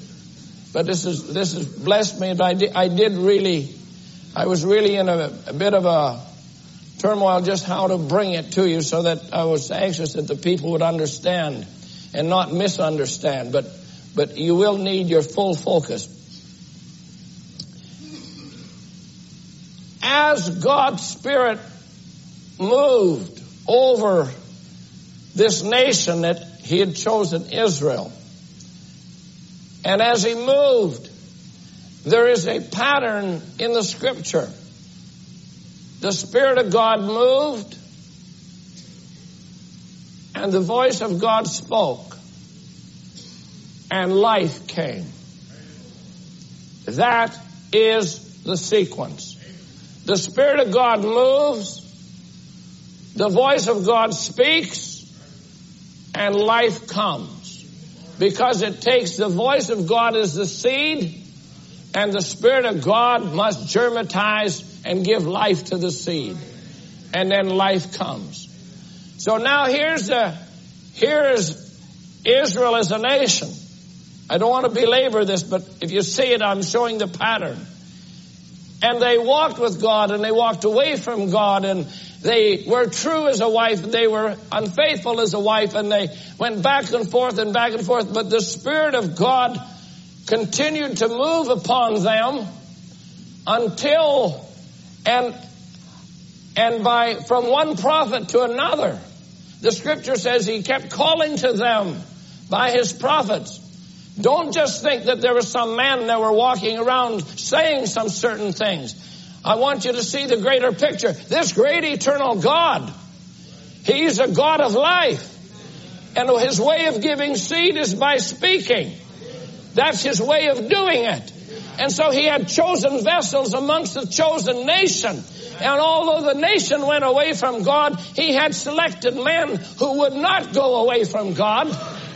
Speaker 5: but this is this has blessed me. I did, I did really I was really in a, a bit of a turmoil just how to bring it to you so that I was anxious that the people would understand and not misunderstand. But, but you will need your full focus. As God's Spirit moved over this nation that He had chosen Israel, and as He moved, there is a pattern in the scripture. The Spirit of God moved and the voice of God spoke and life came. That is the sequence. The Spirit of God moves, the voice of God speaks, and life comes. Because it takes the voice of God as the seed, and the Spirit of God must germatize and give life to the seed. And then life comes. So now here's the, here is Israel as a nation. I don't want to belabor this, but if you see it, I'm showing the pattern. And they walked with God and they walked away from God and they were true as a wife and they were unfaithful as a wife and they went back and forth and back and forth. But the Spirit of God continued to move upon them until and and by from one prophet to another the scripture says he kept calling to them by his prophets don't just think that there was some man that were walking around saying some certain things i want you to see the greater picture this great eternal god he's a god of life and his way of giving seed is by speaking that's his way of doing it. And so he had chosen vessels amongst the chosen nation. And although the nation went away from God, he had selected men who would not go away from God.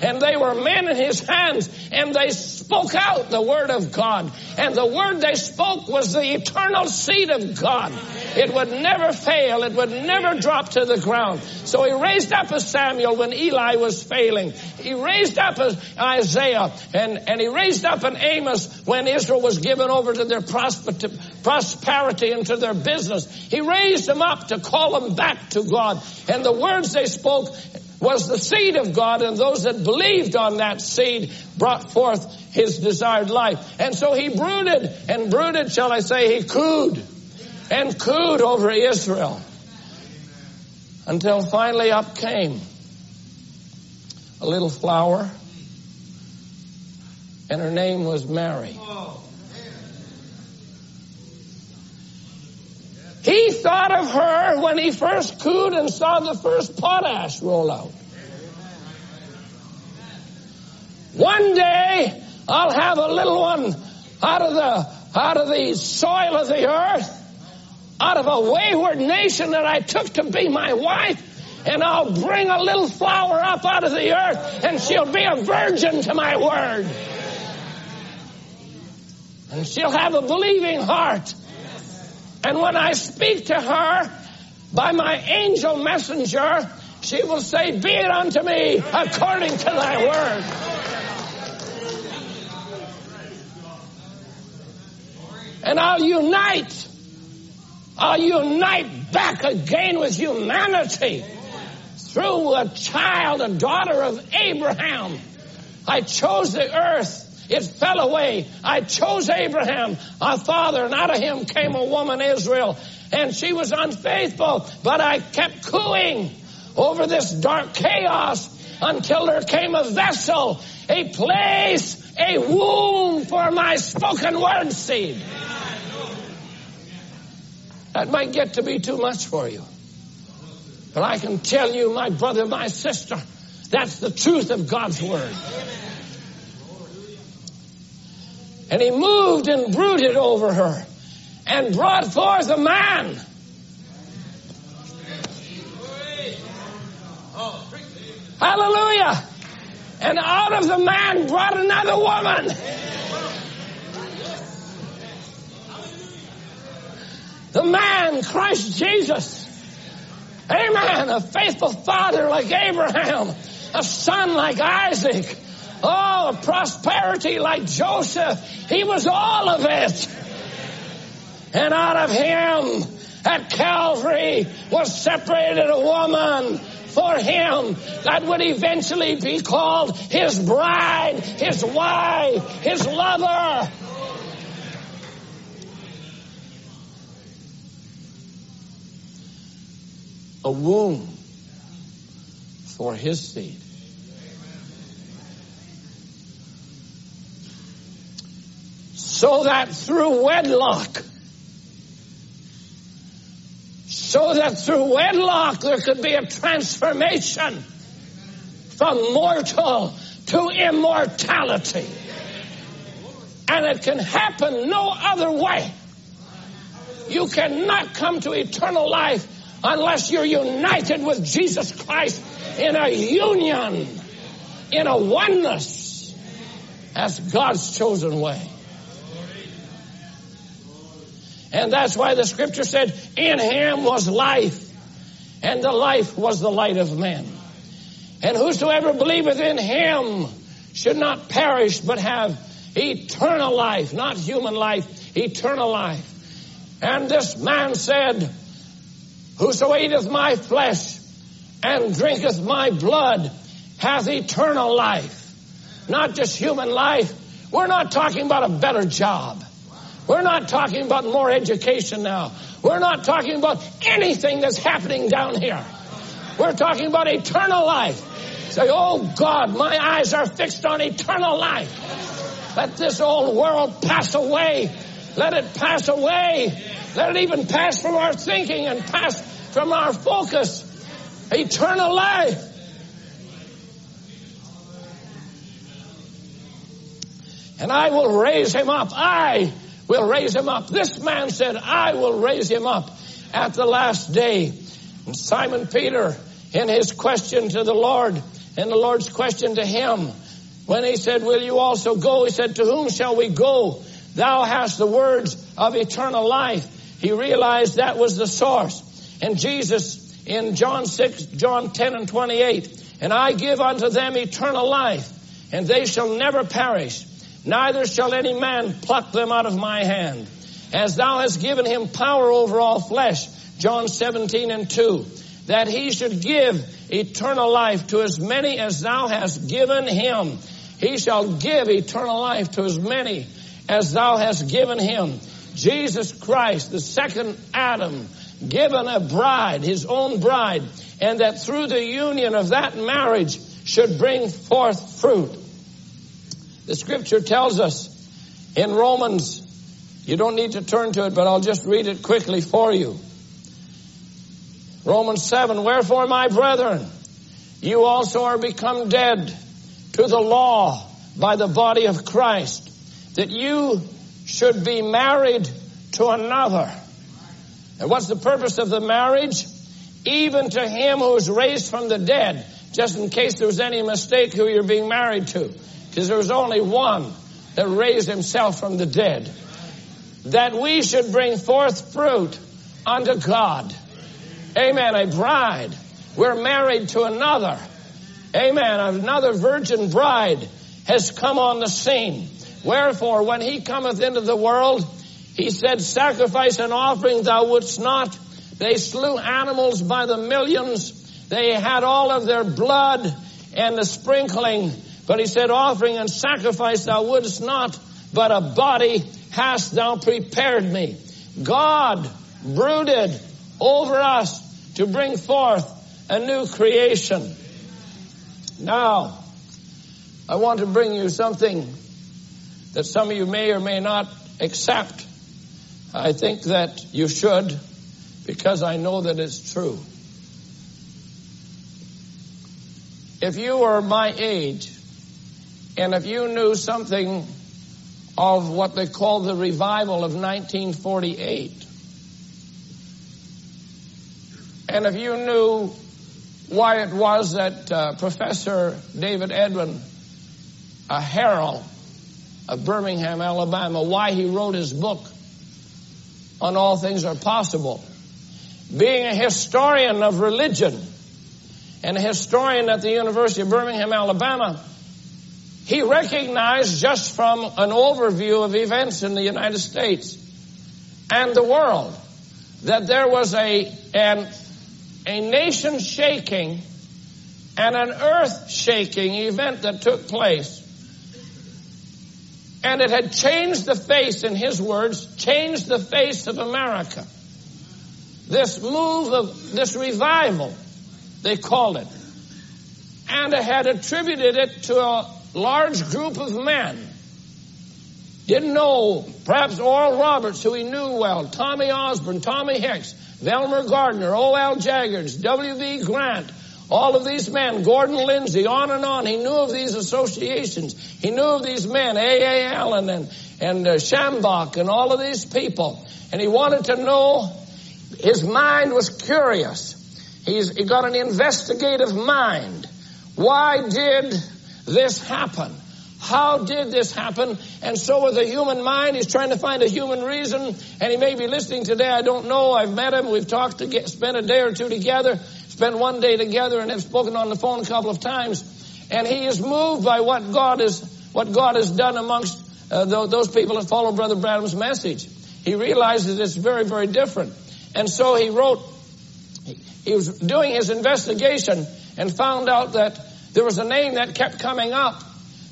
Speaker 5: And they were men in his hands, and they spoke out the word of God. And the word they spoke was the eternal seed of God. It would never fail. It would never drop to the ground. So he raised up a Samuel when Eli was failing. He raised up a Isaiah and, and he raised up an Amos when Israel was given over to their prosperity and to their business. He raised them up to call them back to God. And the words they spoke was the seed of God, and those that believed on that seed brought forth his desired life. And so he brooded and brooded, shall I say, he cooed and cooed over Israel until finally up came a little flower, and her name was Mary. He thought of her when he first cooed and saw the first potash roll out. One day I'll have a little one out of the out of the soil of the earth, out of a wayward nation that I took to be my wife, and I'll bring a little flower up out of the earth, and she'll be a virgin to my word. And she'll have a believing heart. And when I speak to her by my angel messenger, she will say, Be it unto me according to thy word. And I'll unite, I'll unite back again with humanity through a child, a daughter of Abraham. I chose the earth it fell away. I chose Abraham, our father, and out of him came a woman, Israel. And she was unfaithful, but I kept cooing over this dark chaos until there came a vessel, a place, a womb for my spoken word seed. That might get to be too much for you. But I can tell you, my brother, my sister, that's the truth of God's word. And he moved and brooded over her and brought forth a man. Hallelujah. And out of the man brought another woman. The man, Christ Jesus. Amen. A faithful father like Abraham. A son like Isaac Oh, prosperity like Joseph. He was all of it. And out of him at Calvary was separated a woman for him that would eventually be called his bride, his wife, his lover. A womb for his seed. So that through wedlock, so that through wedlock there could be a transformation from mortal to immortality. And it can happen no other way. You cannot come to eternal life unless you're united with Jesus Christ in a union, in a oneness as God's chosen way. And that's why the scripture said, in him was life, and the life was the light of men. And whosoever believeth in him should not perish, but have eternal life, not human life, eternal life. And this man said, Whoso eateth my flesh and drinketh my blood hath eternal life. Not just human life. We're not talking about a better job. We're not talking about more education now. We're not talking about anything that's happening down here. We're talking about eternal life. Say, oh God, my eyes are fixed on eternal life. Let this old world pass away. Let it pass away. Let it even pass from our thinking and pass from our focus. Eternal life. And I will raise him up. I will raise him up. This man said, I will raise him up at the last day. And Simon Peter, in his question to the Lord, And the Lord's question to him, when he said, will you also go? He said, to whom shall we go? Thou hast the words of eternal life. He realized that was the source. And Jesus in John 6, John 10 and 28, and I give unto them eternal life, and they shall never perish, neither shall any man pluck them out of my hand. As thou hast given him power over all flesh, John 17 and 2, that he should give eternal life to as many as thou hast given him. He shall give eternal life to as many as thou hast given him. Jesus Christ, the second Adam, given a bride, his own bride, and that through the union of that marriage should bring forth fruit. The scripture tells us in Romans, you don't need to turn to it, but I'll just read it quickly for you. Romans 7, wherefore my brethren, you also are become dead to the law by the body of Christ, that you should be married to another. And what's the purpose of the marriage? Even to him who is raised from the dead, just in case there was any mistake who you're being married to. Because there was only one that raised himself from the dead. That we should bring forth fruit unto God. Amen. A bride. We're married to another. Amen. Another virgin bride has come on the scene. Wherefore, when he cometh into the world, he said, sacrifice and offering thou wouldst not. They slew animals by the millions. They had all of their blood and the sprinkling. But he said, offering and sacrifice thou wouldst not, but a body hast thou prepared me. God brooded over us to bring forth a new creation. Now, I want to bring you something that some of you may or may not accept. I think that you should because I know that it's true. If you are my age and if you knew something of what they call the revival of 1948, and if you knew why it was that uh, Professor David Edwin, a Harrell of Birmingham, Alabama, why he wrote his book, on all things are possible. Being a historian of religion and a historian at the University of Birmingham, Alabama, he recognized just from an overview of events in the United States and the world that there was a, an, a nation shaking and an earth shaking event that took place and it had changed the face, in his words, changed the face of America. This move of, this revival, they called it. And had attributed it to a large group of men. Didn't know, perhaps Oral Roberts, who he knew well, Tommy Osborn, Tommy Hicks, Velmer Gardner, O.L. Jaggers, W.V. Grant, all of these men, Gordon Lindsay, on and on, he knew of these associations. He knew of these men, A.A. Allen and, and uh, Schambach and all of these people. And he wanted to know, his mind was curious. He's, he got an investigative mind. Why did this happen? How did this happen? And so with the human mind, he's trying to find a human reason. And he may be listening today. I don't know. I've met him. We've talked to get, spent a day or two together spent one day together and have spoken on the phone a couple of times. And he is moved by what God is, what God has done amongst uh, those people that follow Brother Branham's message. He realizes it's very, very different. And so he wrote, he was doing his investigation and found out that there was a name that kept coming up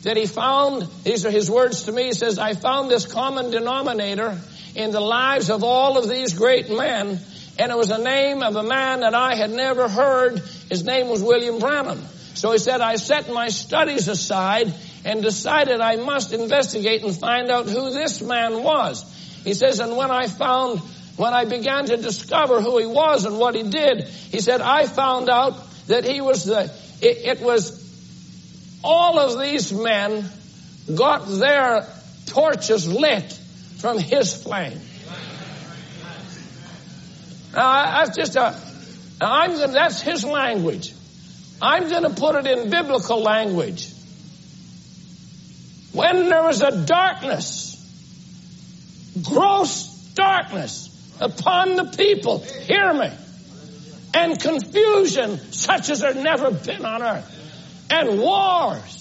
Speaker 5: that he found, these are his words to me, he says, I found this common denominator in the lives of all of these great men and it was a name of a man that I had never heard. His name was William Branham. So he said, I set my studies aside and decided I must investigate and find out who this man was. He says, and when I found, when I began to discover who he was and what he did, he said, I found out that he was the, it, it was all of these men got their torches lit from his flame. Now, that's just uh, a, I'm, that's his language. I'm going to put it in biblical language. When there was a darkness, gross darkness upon the people, hear me, and confusion such as there never been on earth, and wars,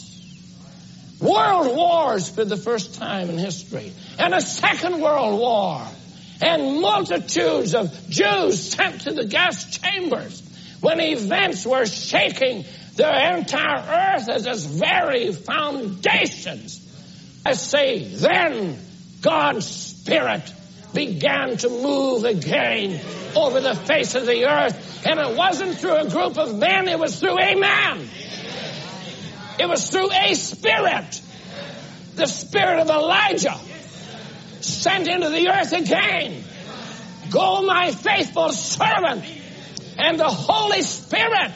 Speaker 5: world wars for the first time in history, and a second world war, and multitudes of Jews sent to the gas chambers when events were shaking the entire earth as its very foundations. I say, then God's Spirit began to move again over the face of the earth. And it wasn't through a group of men, it was through a man. It was through a spirit. The spirit of Elijah sent into the earth again. Go, my faithful servant. And the Holy Spirit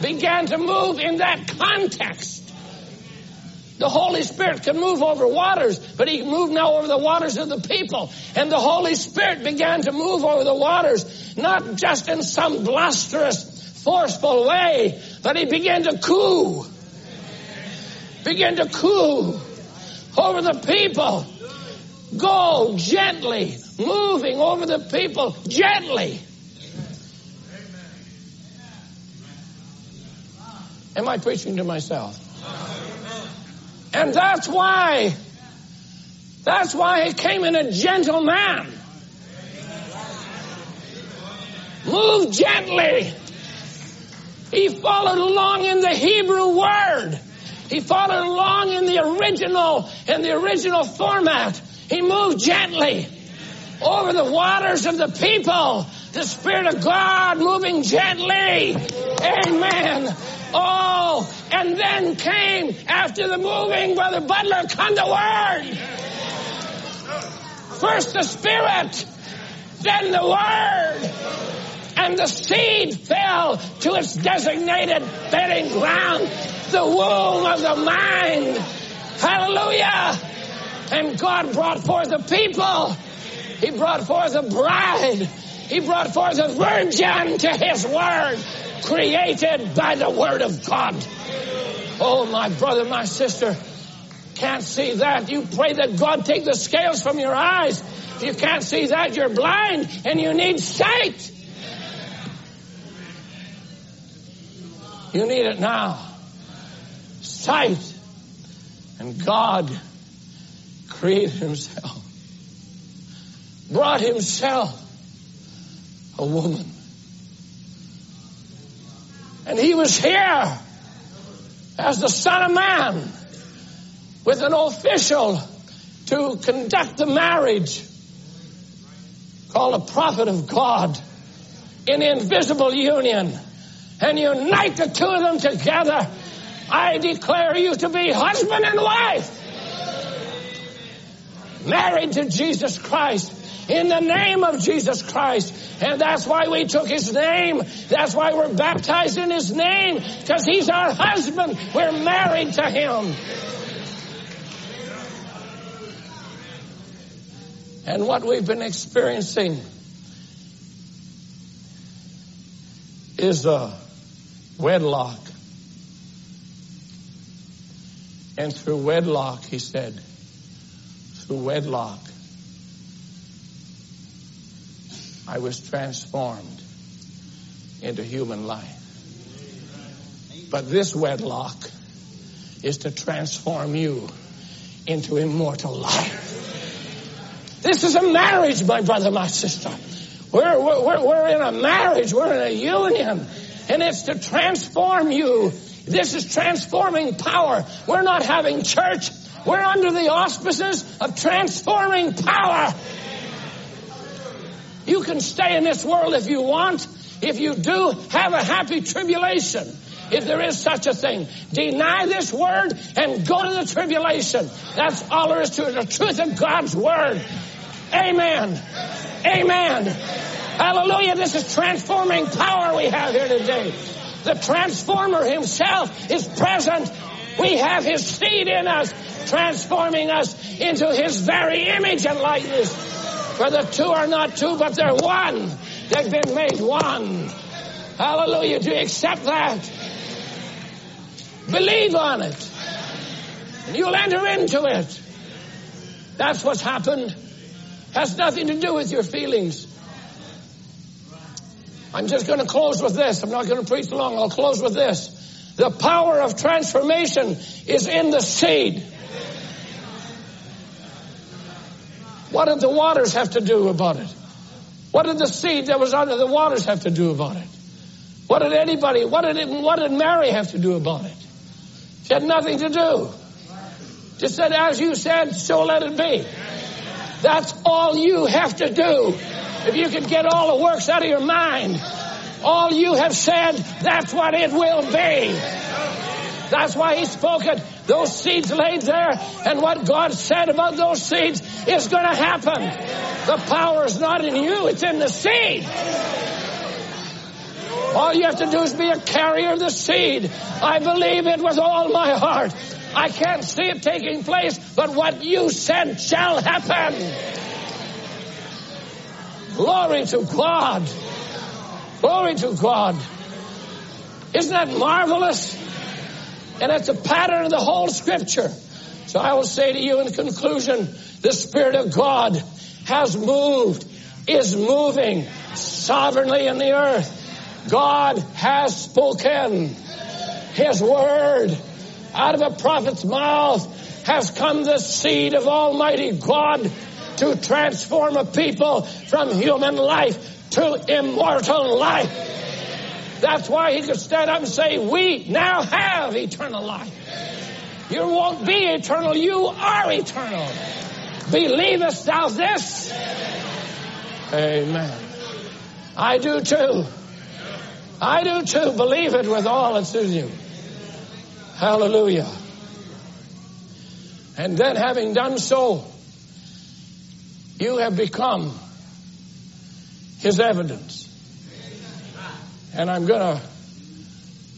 Speaker 5: began to move in that context. The Holy Spirit can move over waters, but He moved now over the waters of the people. And the Holy Spirit began to move over the waters, not just in some blusterous, forceful way, but He began to coo. Began to coo over the people. Go gently, moving over the people gently. Am I preaching to myself? And that's why, that's why he came in a gentle man. Move gently. He followed along in the Hebrew word. He followed along in the original, in the original format. He moved gently over the waters of the people. The Spirit of God moving gently. Amen. Oh, and then came after the moving, Brother Butler, come the Word. First the Spirit, then the Word. And the seed fell to its designated bedding ground, the womb of the mind. Hallelujah. And God brought forth a people. He brought forth a bride. He brought forth a virgin to his word, created by the word of God. Oh, my brother, my sister, can't see that. You pray that God take the scales from your eyes. If you can't see that, you're blind and you need sight. You need it now. Sight. And God created himself, brought himself a woman. And he was here as the Son of Man with an official to conduct the marriage called a prophet of God in invisible union and unite the two of them together. I declare you to be husband and wife married to Jesus Christ in the name of Jesus Christ. And that's why we took his name. That's why we're baptized in his name because he's our husband. We're married to him. And what we've been experiencing is a wedlock. And through wedlock, he said, through wedlock, I was transformed into human life. But this wedlock is to transform you into immortal life. This is a marriage, my brother, my sister. We're, we're, we're in a marriage. We're in a union. And it's to transform you. This is transforming power. We're not having church. We're under the auspices of transforming power. You can stay in this world if you want. If you do, have a happy tribulation. If there is such a thing, deny this word and go to the tribulation. That's all there is to it. The truth of God's word. Amen. Amen. Hallelujah. This is transforming power we have here today. The transformer himself is present. We have his seed in us, transforming us into his very image and likeness. For the two are not two, but they're one. They've been made one. Hallelujah. Do you accept that? Believe on it. And you'll enter into it. That's what's happened. Has nothing to do with your feelings. I'm just going to close with this. I'm not going to preach long. I'll close with this. The power of transformation is in the seed. What did the waters have to do about it? What did the seed that was under the waters have to do about it? What did anybody, what did, it, what did Mary have to do about it? She had nothing to do. Just said, as you said, so let it be. That's all you have to do. If you can get all the works out of your mind, all you have said, that's what it will be. That's why he spoke it. Those seeds laid there, and what God said about those seeds is going to happen. The power is not in you, it's in the seed. All you have to do is be a carrier of the seed. I believe it with all my heart. I can't see it taking place, but what you said shall happen. Glory to God. Glory to God. Isn't that marvelous? And it's a pattern of the whole scripture. So I will say to you in conclusion, the Spirit of God has moved, is moving sovereignly in the earth. God has spoken. His word out of a prophet's mouth has come the seed of Almighty God to transform a people from human life to immortal life. That's why he could stand up and say, we now have eternal life. You won't be eternal, you are eternal. Believest thou this? Amen. I do too. I do too. Believe it with all that's in you. Hallelujah. And then having done so, you have become his evidence. And I'm gonna,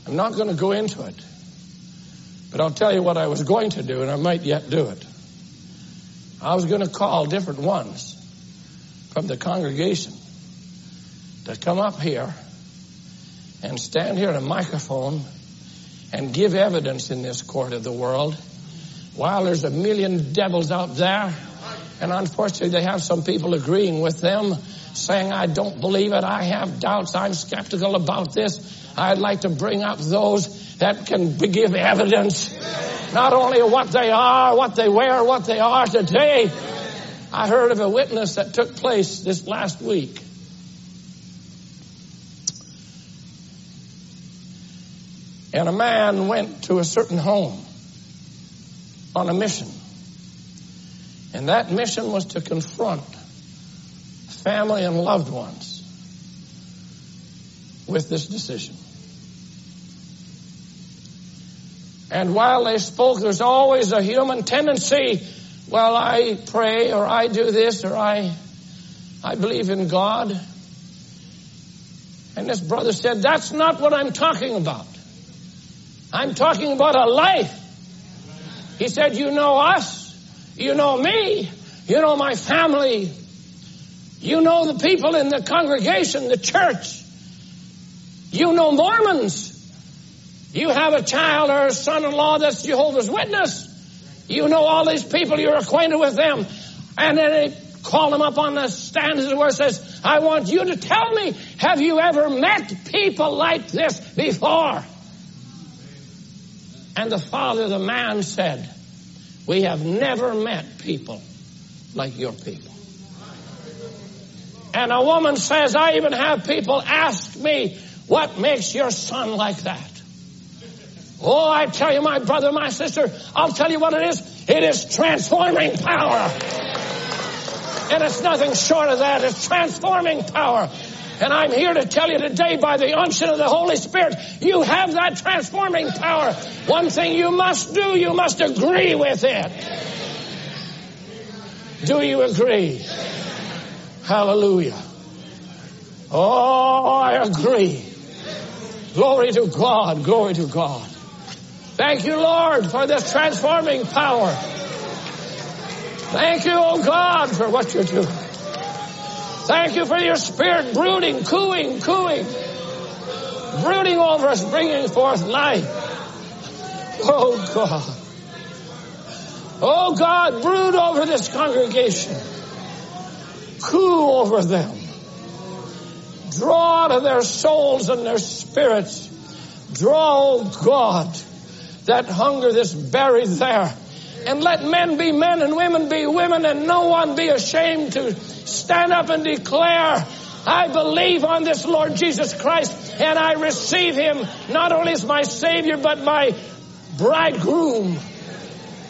Speaker 5: I'm not gonna go into it, but I'll tell you what I was going to do, and I might yet do it. I was gonna call different ones from the congregation to come up here and stand here at a microphone and give evidence in this court of the world while there's a million devils out there. And unfortunately, they have some people agreeing with them, saying, I don't believe it. I have doubts. I'm skeptical about this. I'd like to bring up those that can give evidence, not only of what they are, what they wear, what they are today. I heard of a witness that took place this last week. And a man went to a certain home on a mission. And that mission was to confront family and loved ones with this decision. And while they spoke, there's always a human tendency, well, I pray or I do this or I, I believe in God. And this brother said, that's not what I'm talking about. I'm talking about a life. He said, you know us. You know me. You know my family. You know the people in the congregation, the church. You know Mormons. You have a child or a son-in-law that's Jehovah's Witness. You know all these people. You're acquainted with them. And then they call them up on the stand as it were says, I want you to tell me, have you ever met people like this before? And the father, the man said, we have never met people like your people. And a woman says, I even have people ask me, what makes your son like that? Oh, I tell you, my brother, my sister, I'll tell you what it is. It is transforming power. And it's nothing short of that. It's transforming power. And I'm here to tell you today by the unction of the Holy Spirit, you have that transforming power. One thing you must do, you must agree with it. Do you agree? Hallelujah. Oh, I agree. Glory to God. Glory to God. Thank you, Lord, for this transforming power. Thank you, oh God, for what you're doing. Thank you for your spirit brooding, cooing, cooing, brooding over us, bringing forth life. Oh God. Oh God, brood over this congregation. Coo over them. Draw to their souls and their spirits. Draw, oh God, that hunger that's buried there. And let men be men and women be women and no one be ashamed to stand up and declare, I believe on this Lord Jesus Christ and I receive him not only as my Savior but my bridegroom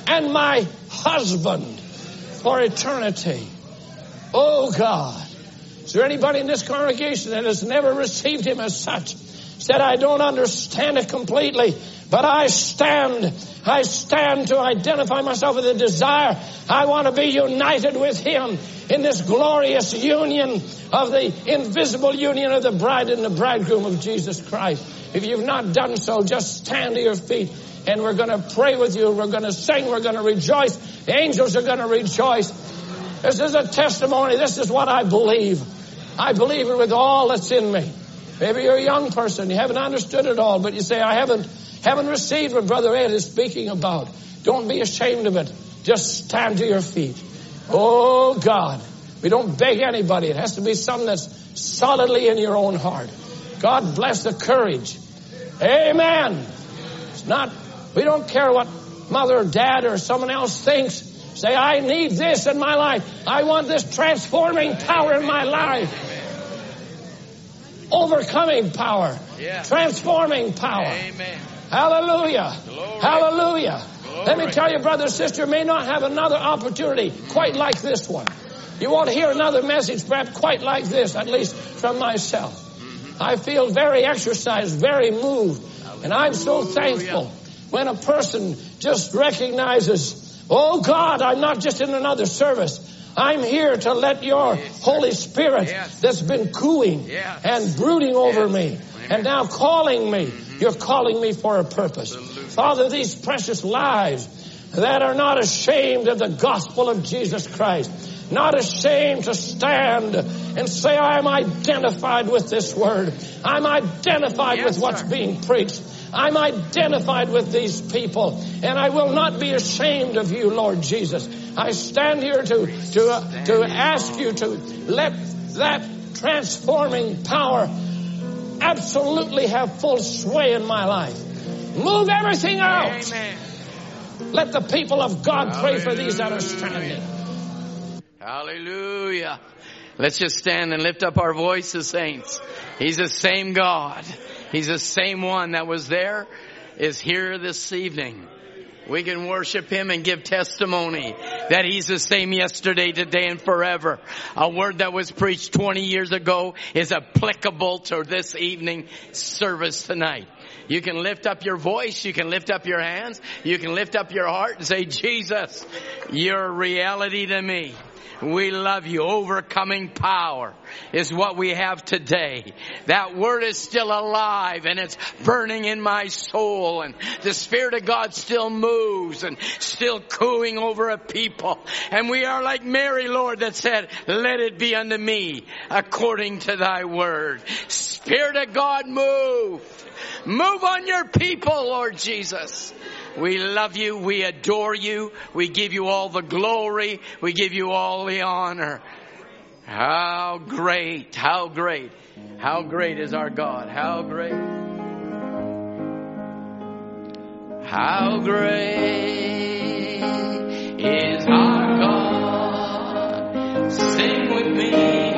Speaker 5: and my husband for eternity. Oh God. Is there anybody in this congregation that has never received him as such? Said, I don't understand it completely, but I stand, I stand to identify myself with a desire. I want to be united with him in this glorious union of the invisible union of the bride and the bridegroom of Jesus Christ. If you've not done so, just stand to your feet and we're going to pray with you. We're going to sing. We're going to rejoice. The angels are going to rejoice. This is a testimony. This is what I believe. I believe it with all that's in me. Maybe you're a young person. You haven't understood it all, but you say, I haven't, haven't received what Brother Ed is speaking about. Don't be ashamed of it. Just stand to your feet. Oh God. We don't beg anybody. It has to be something that's solidly in your own heart. God bless the courage. Amen. It's not we don't care what mother or dad or someone else thinks. Say, I need this in my life. I want this transforming power in my life. Overcoming power. Transforming power. Amen. Hallelujah. Glory. Hallelujah. Glory. Let me tell you, brother, sister, may not have another opportunity quite like this one. You won't hear another message perhaps quite like this, at least from myself. Mm-hmm. I feel very exercised, very moved, and I'm so thankful when a person just recognizes, oh God, I'm not just in another service. I'm here to let your yes, Holy Spirit yes. that's been cooing yes. and brooding over me and now calling me. Mm-hmm. You're calling me for a purpose. Absolutely. Father, these precious lives that are not ashamed of the gospel of Jesus Christ, not ashamed to stand and say, I'm identified with this word. I'm identified with what's sir. being preached. I'm identified with these people, and I will not be ashamed of you, Lord Jesus. I stand here to, to, uh, to ask you to let that transforming power absolutely have full sway in my life. Move everything out. Amen. Let the people of God pray for these that are standing.
Speaker 4: Hallelujah. Let's just stand and lift up our voices, saints. He's the same God. He's the same one that was there, is here this evening. We can worship Him and give testimony that He's the same yesterday, today, and forever. A word that was preached 20 years ago is applicable to this evening service tonight. You can lift up your voice, you can lift up your hands, you can lift up your heart and say, Jesus, you're a reality to me. We love you. Overcoming power is what we have today. That word is still alive and it's burning in my soul and the Spirit of God still moves and still cooing over a people. And we are like Mary, Lord, that said, let it be unto me according to thy word. Spirit of God move. Move on your people, Lord Jesus. We love you. We adore you. We give you all the glory. We give you all the honor. How great, how great, how great is our God. How great. How great is our God. Sing with me.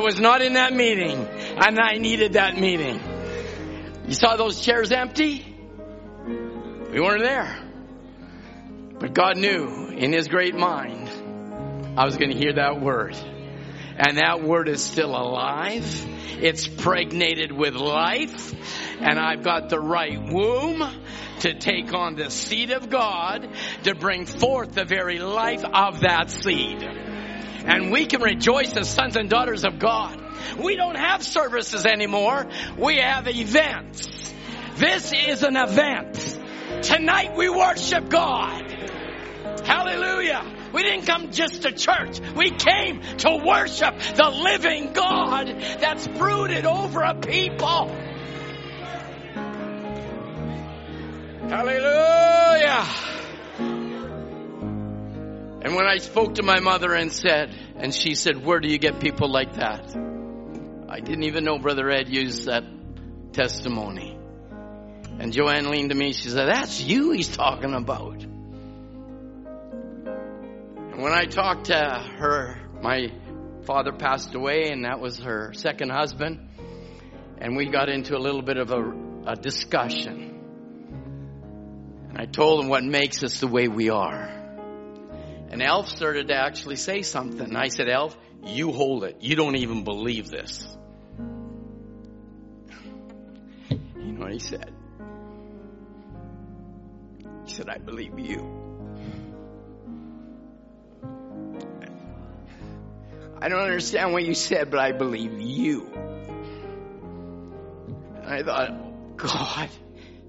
Speaker 4: I was not in that meeting and I needed that meeting. You saw those chairs empty? We weren't there. But God knew in His great mind I was going to hear that word. And that word is still alive. It's pregnated with life. And I've got the right womb to take on the seed of God to bring forth the very life of that seed. And we can rejoice as sons and daughters of God. We don't have services anymore. We have events. This is an event. Tonight we worship God. Hallelujah. We didn't come just to church. We came to worship the living God that's brooded over a people. Hallelujah. And when I spoke to my mother and said, and she said, where do you get people like that? I didn't even know Brother Ed used that testimony. And Joanne leaned to me, she said, that's you he's talking about And when I talked to her, my father passed away, and that was her second husband. And we got into a little bit of a, a discussion. And I told him what makes us the way we are. And Elf started to actually say something. And I said, Elf, you hold it. You don't even believe this. *laughs* You know what he said? He said, I believe you. I don't understand what you said, but I believe you. And I thought, God,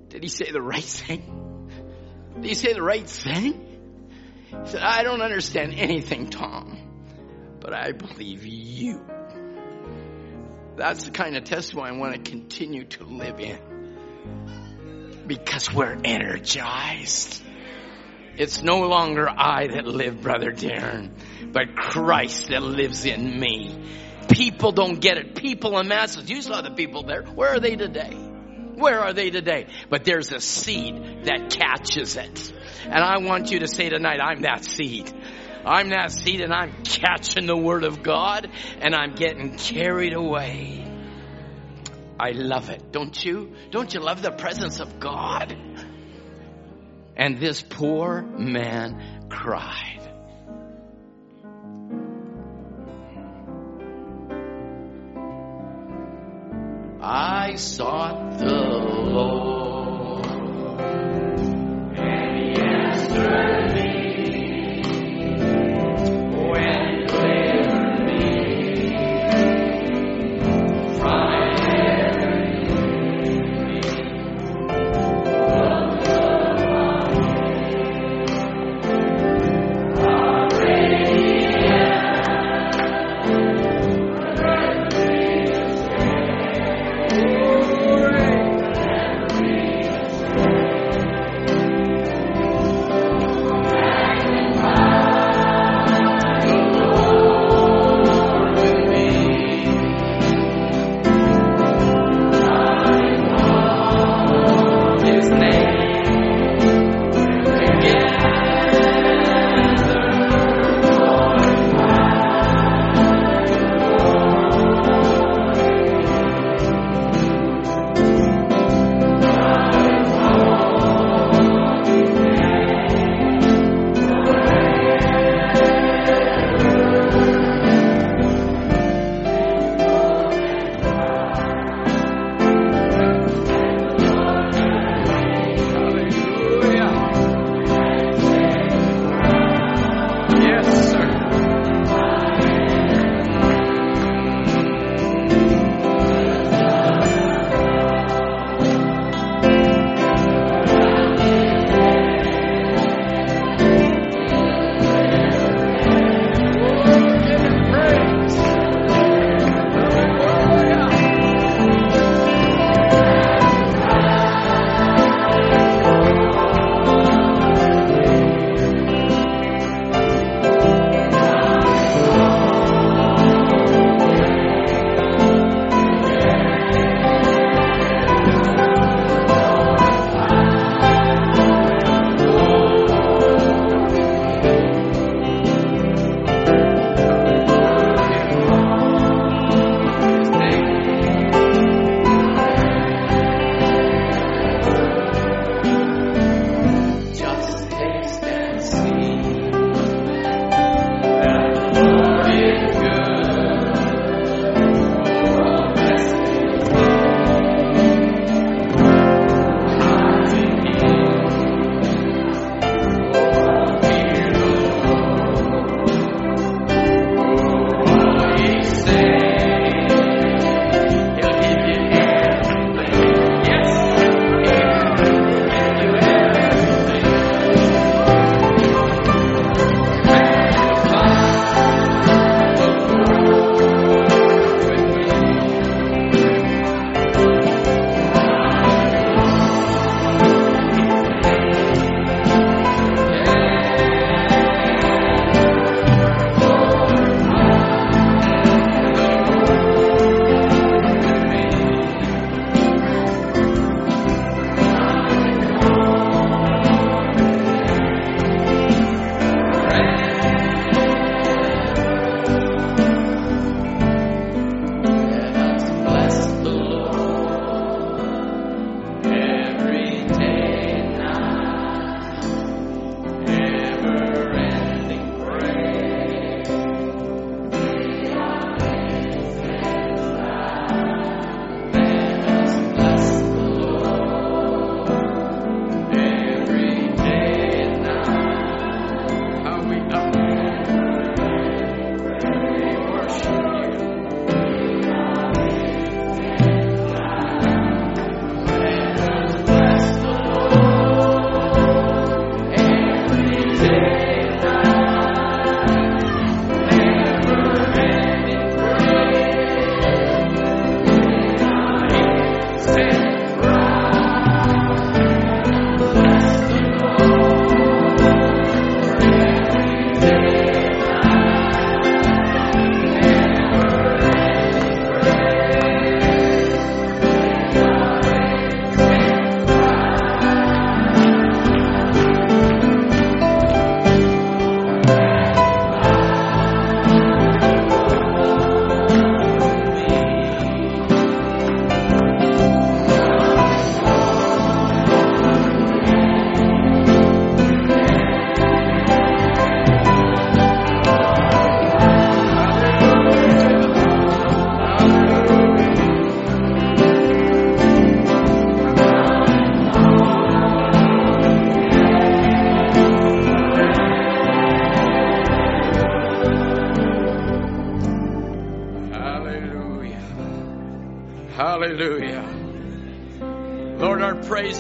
Speaker 4: did he say the right thing? Did he say the right thing? He said, I don't understand anything, Tom, but I believe you. That's the kind of testimony I want to continue to live in. Because we're energized. It's no longer I that live, Brother Darren, but Christ that lives in me. People don't get it. People in masses. You saw the people there. Where are they today? Where are they today? But there's a seed that catches it. And I want you to say tonight, I'm that seed. I'm that seed and I'm catching the word of God and I'm getting carried away. I love it. Don't you? Don't you love the presence of God? And this poor man cried. I sought the Lord, He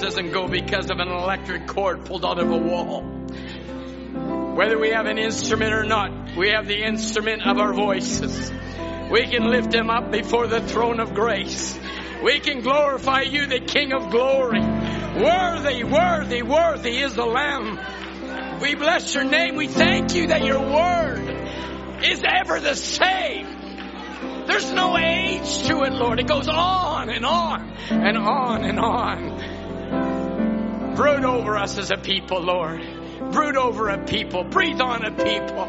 Speaker 4: doesn't go because of an electric cord pulled out of a wall. Whether we have an instrument or not, we have the instrument of our voices. We can lift him up before the throne of grace. We can glorify you, the King of glory. Worthy, worthy, worthy is the Lamb. We bless your name. We thank you that your word is ever the same. There's no age to it, Lord. It goes on and on and on and on. Over us as a people, Lord. Brood over a people. Breathe on a people.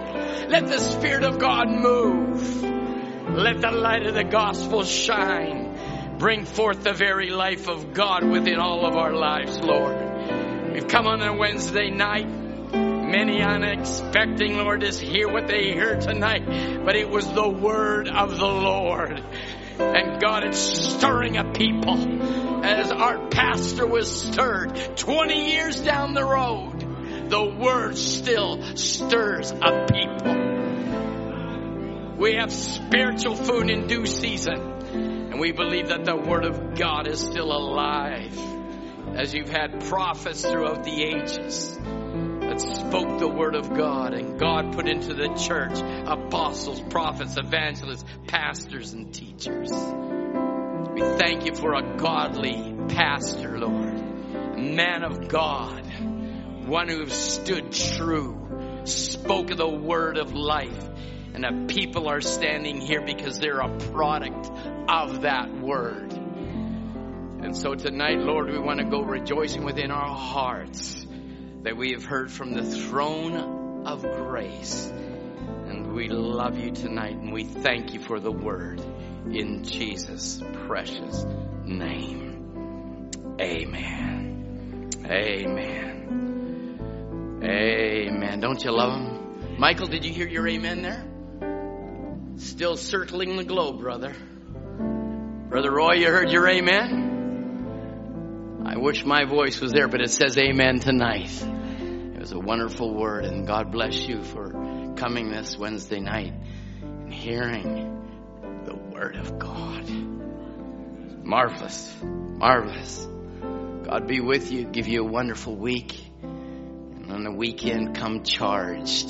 Speaker 4: Let the Spirit of God move. Let the light of the gospel shine. Bring forth the very life of God within all of our lives, Lord. We've come on a Wednesday night. Many unexpecting, Lord, to hear what they hear tonight. But it was the word of the Lord. And God is stirring a people as our pastor was stirred 20 years down the road. The word still stirs a people. We have spiritual food in due season. And we believe that the word of God is still alive. As you've had prophets throughout the ages that spoke the word of God and God put into the church apostles, prophets, evangelists, pastors, and teachers. We thank you for a godly pastor, Lord, man of God, one who stood true, spoke the word of life, and that people are standing here because they're a product of that word. And so tonight, Lord, we want to go rejoicing within our hearts that we have heard from the throne of grace. And we love you tonight and we thank you for the word in Jesus' precious name. Amen. Amen. Amen. Don't you love him? Michael, did you hear your amen there? Still circling the globe, brother. Brother Roy, you heard your amen? I wish my voice was there, but it says amen tonight. It was a wonderful word, and God bless you for coming this Wednesday night and hearing the word of God. Marvelous. Marvelous. God be with you, give you a wonderful week. And on the weekend, come charged.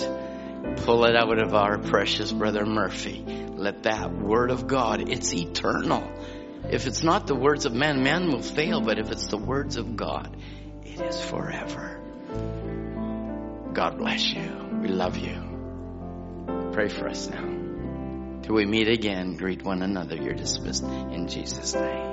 Speaker 4: Pull it out of our precious brother Murphy. Let that word of God, it's eternal. If it's not the words of man, man will fail, but if it's the words of God, it is forever. God bless you. We love you. Pray for us now. Till we meet again, greet one another. You're dismissed in Jesus' name.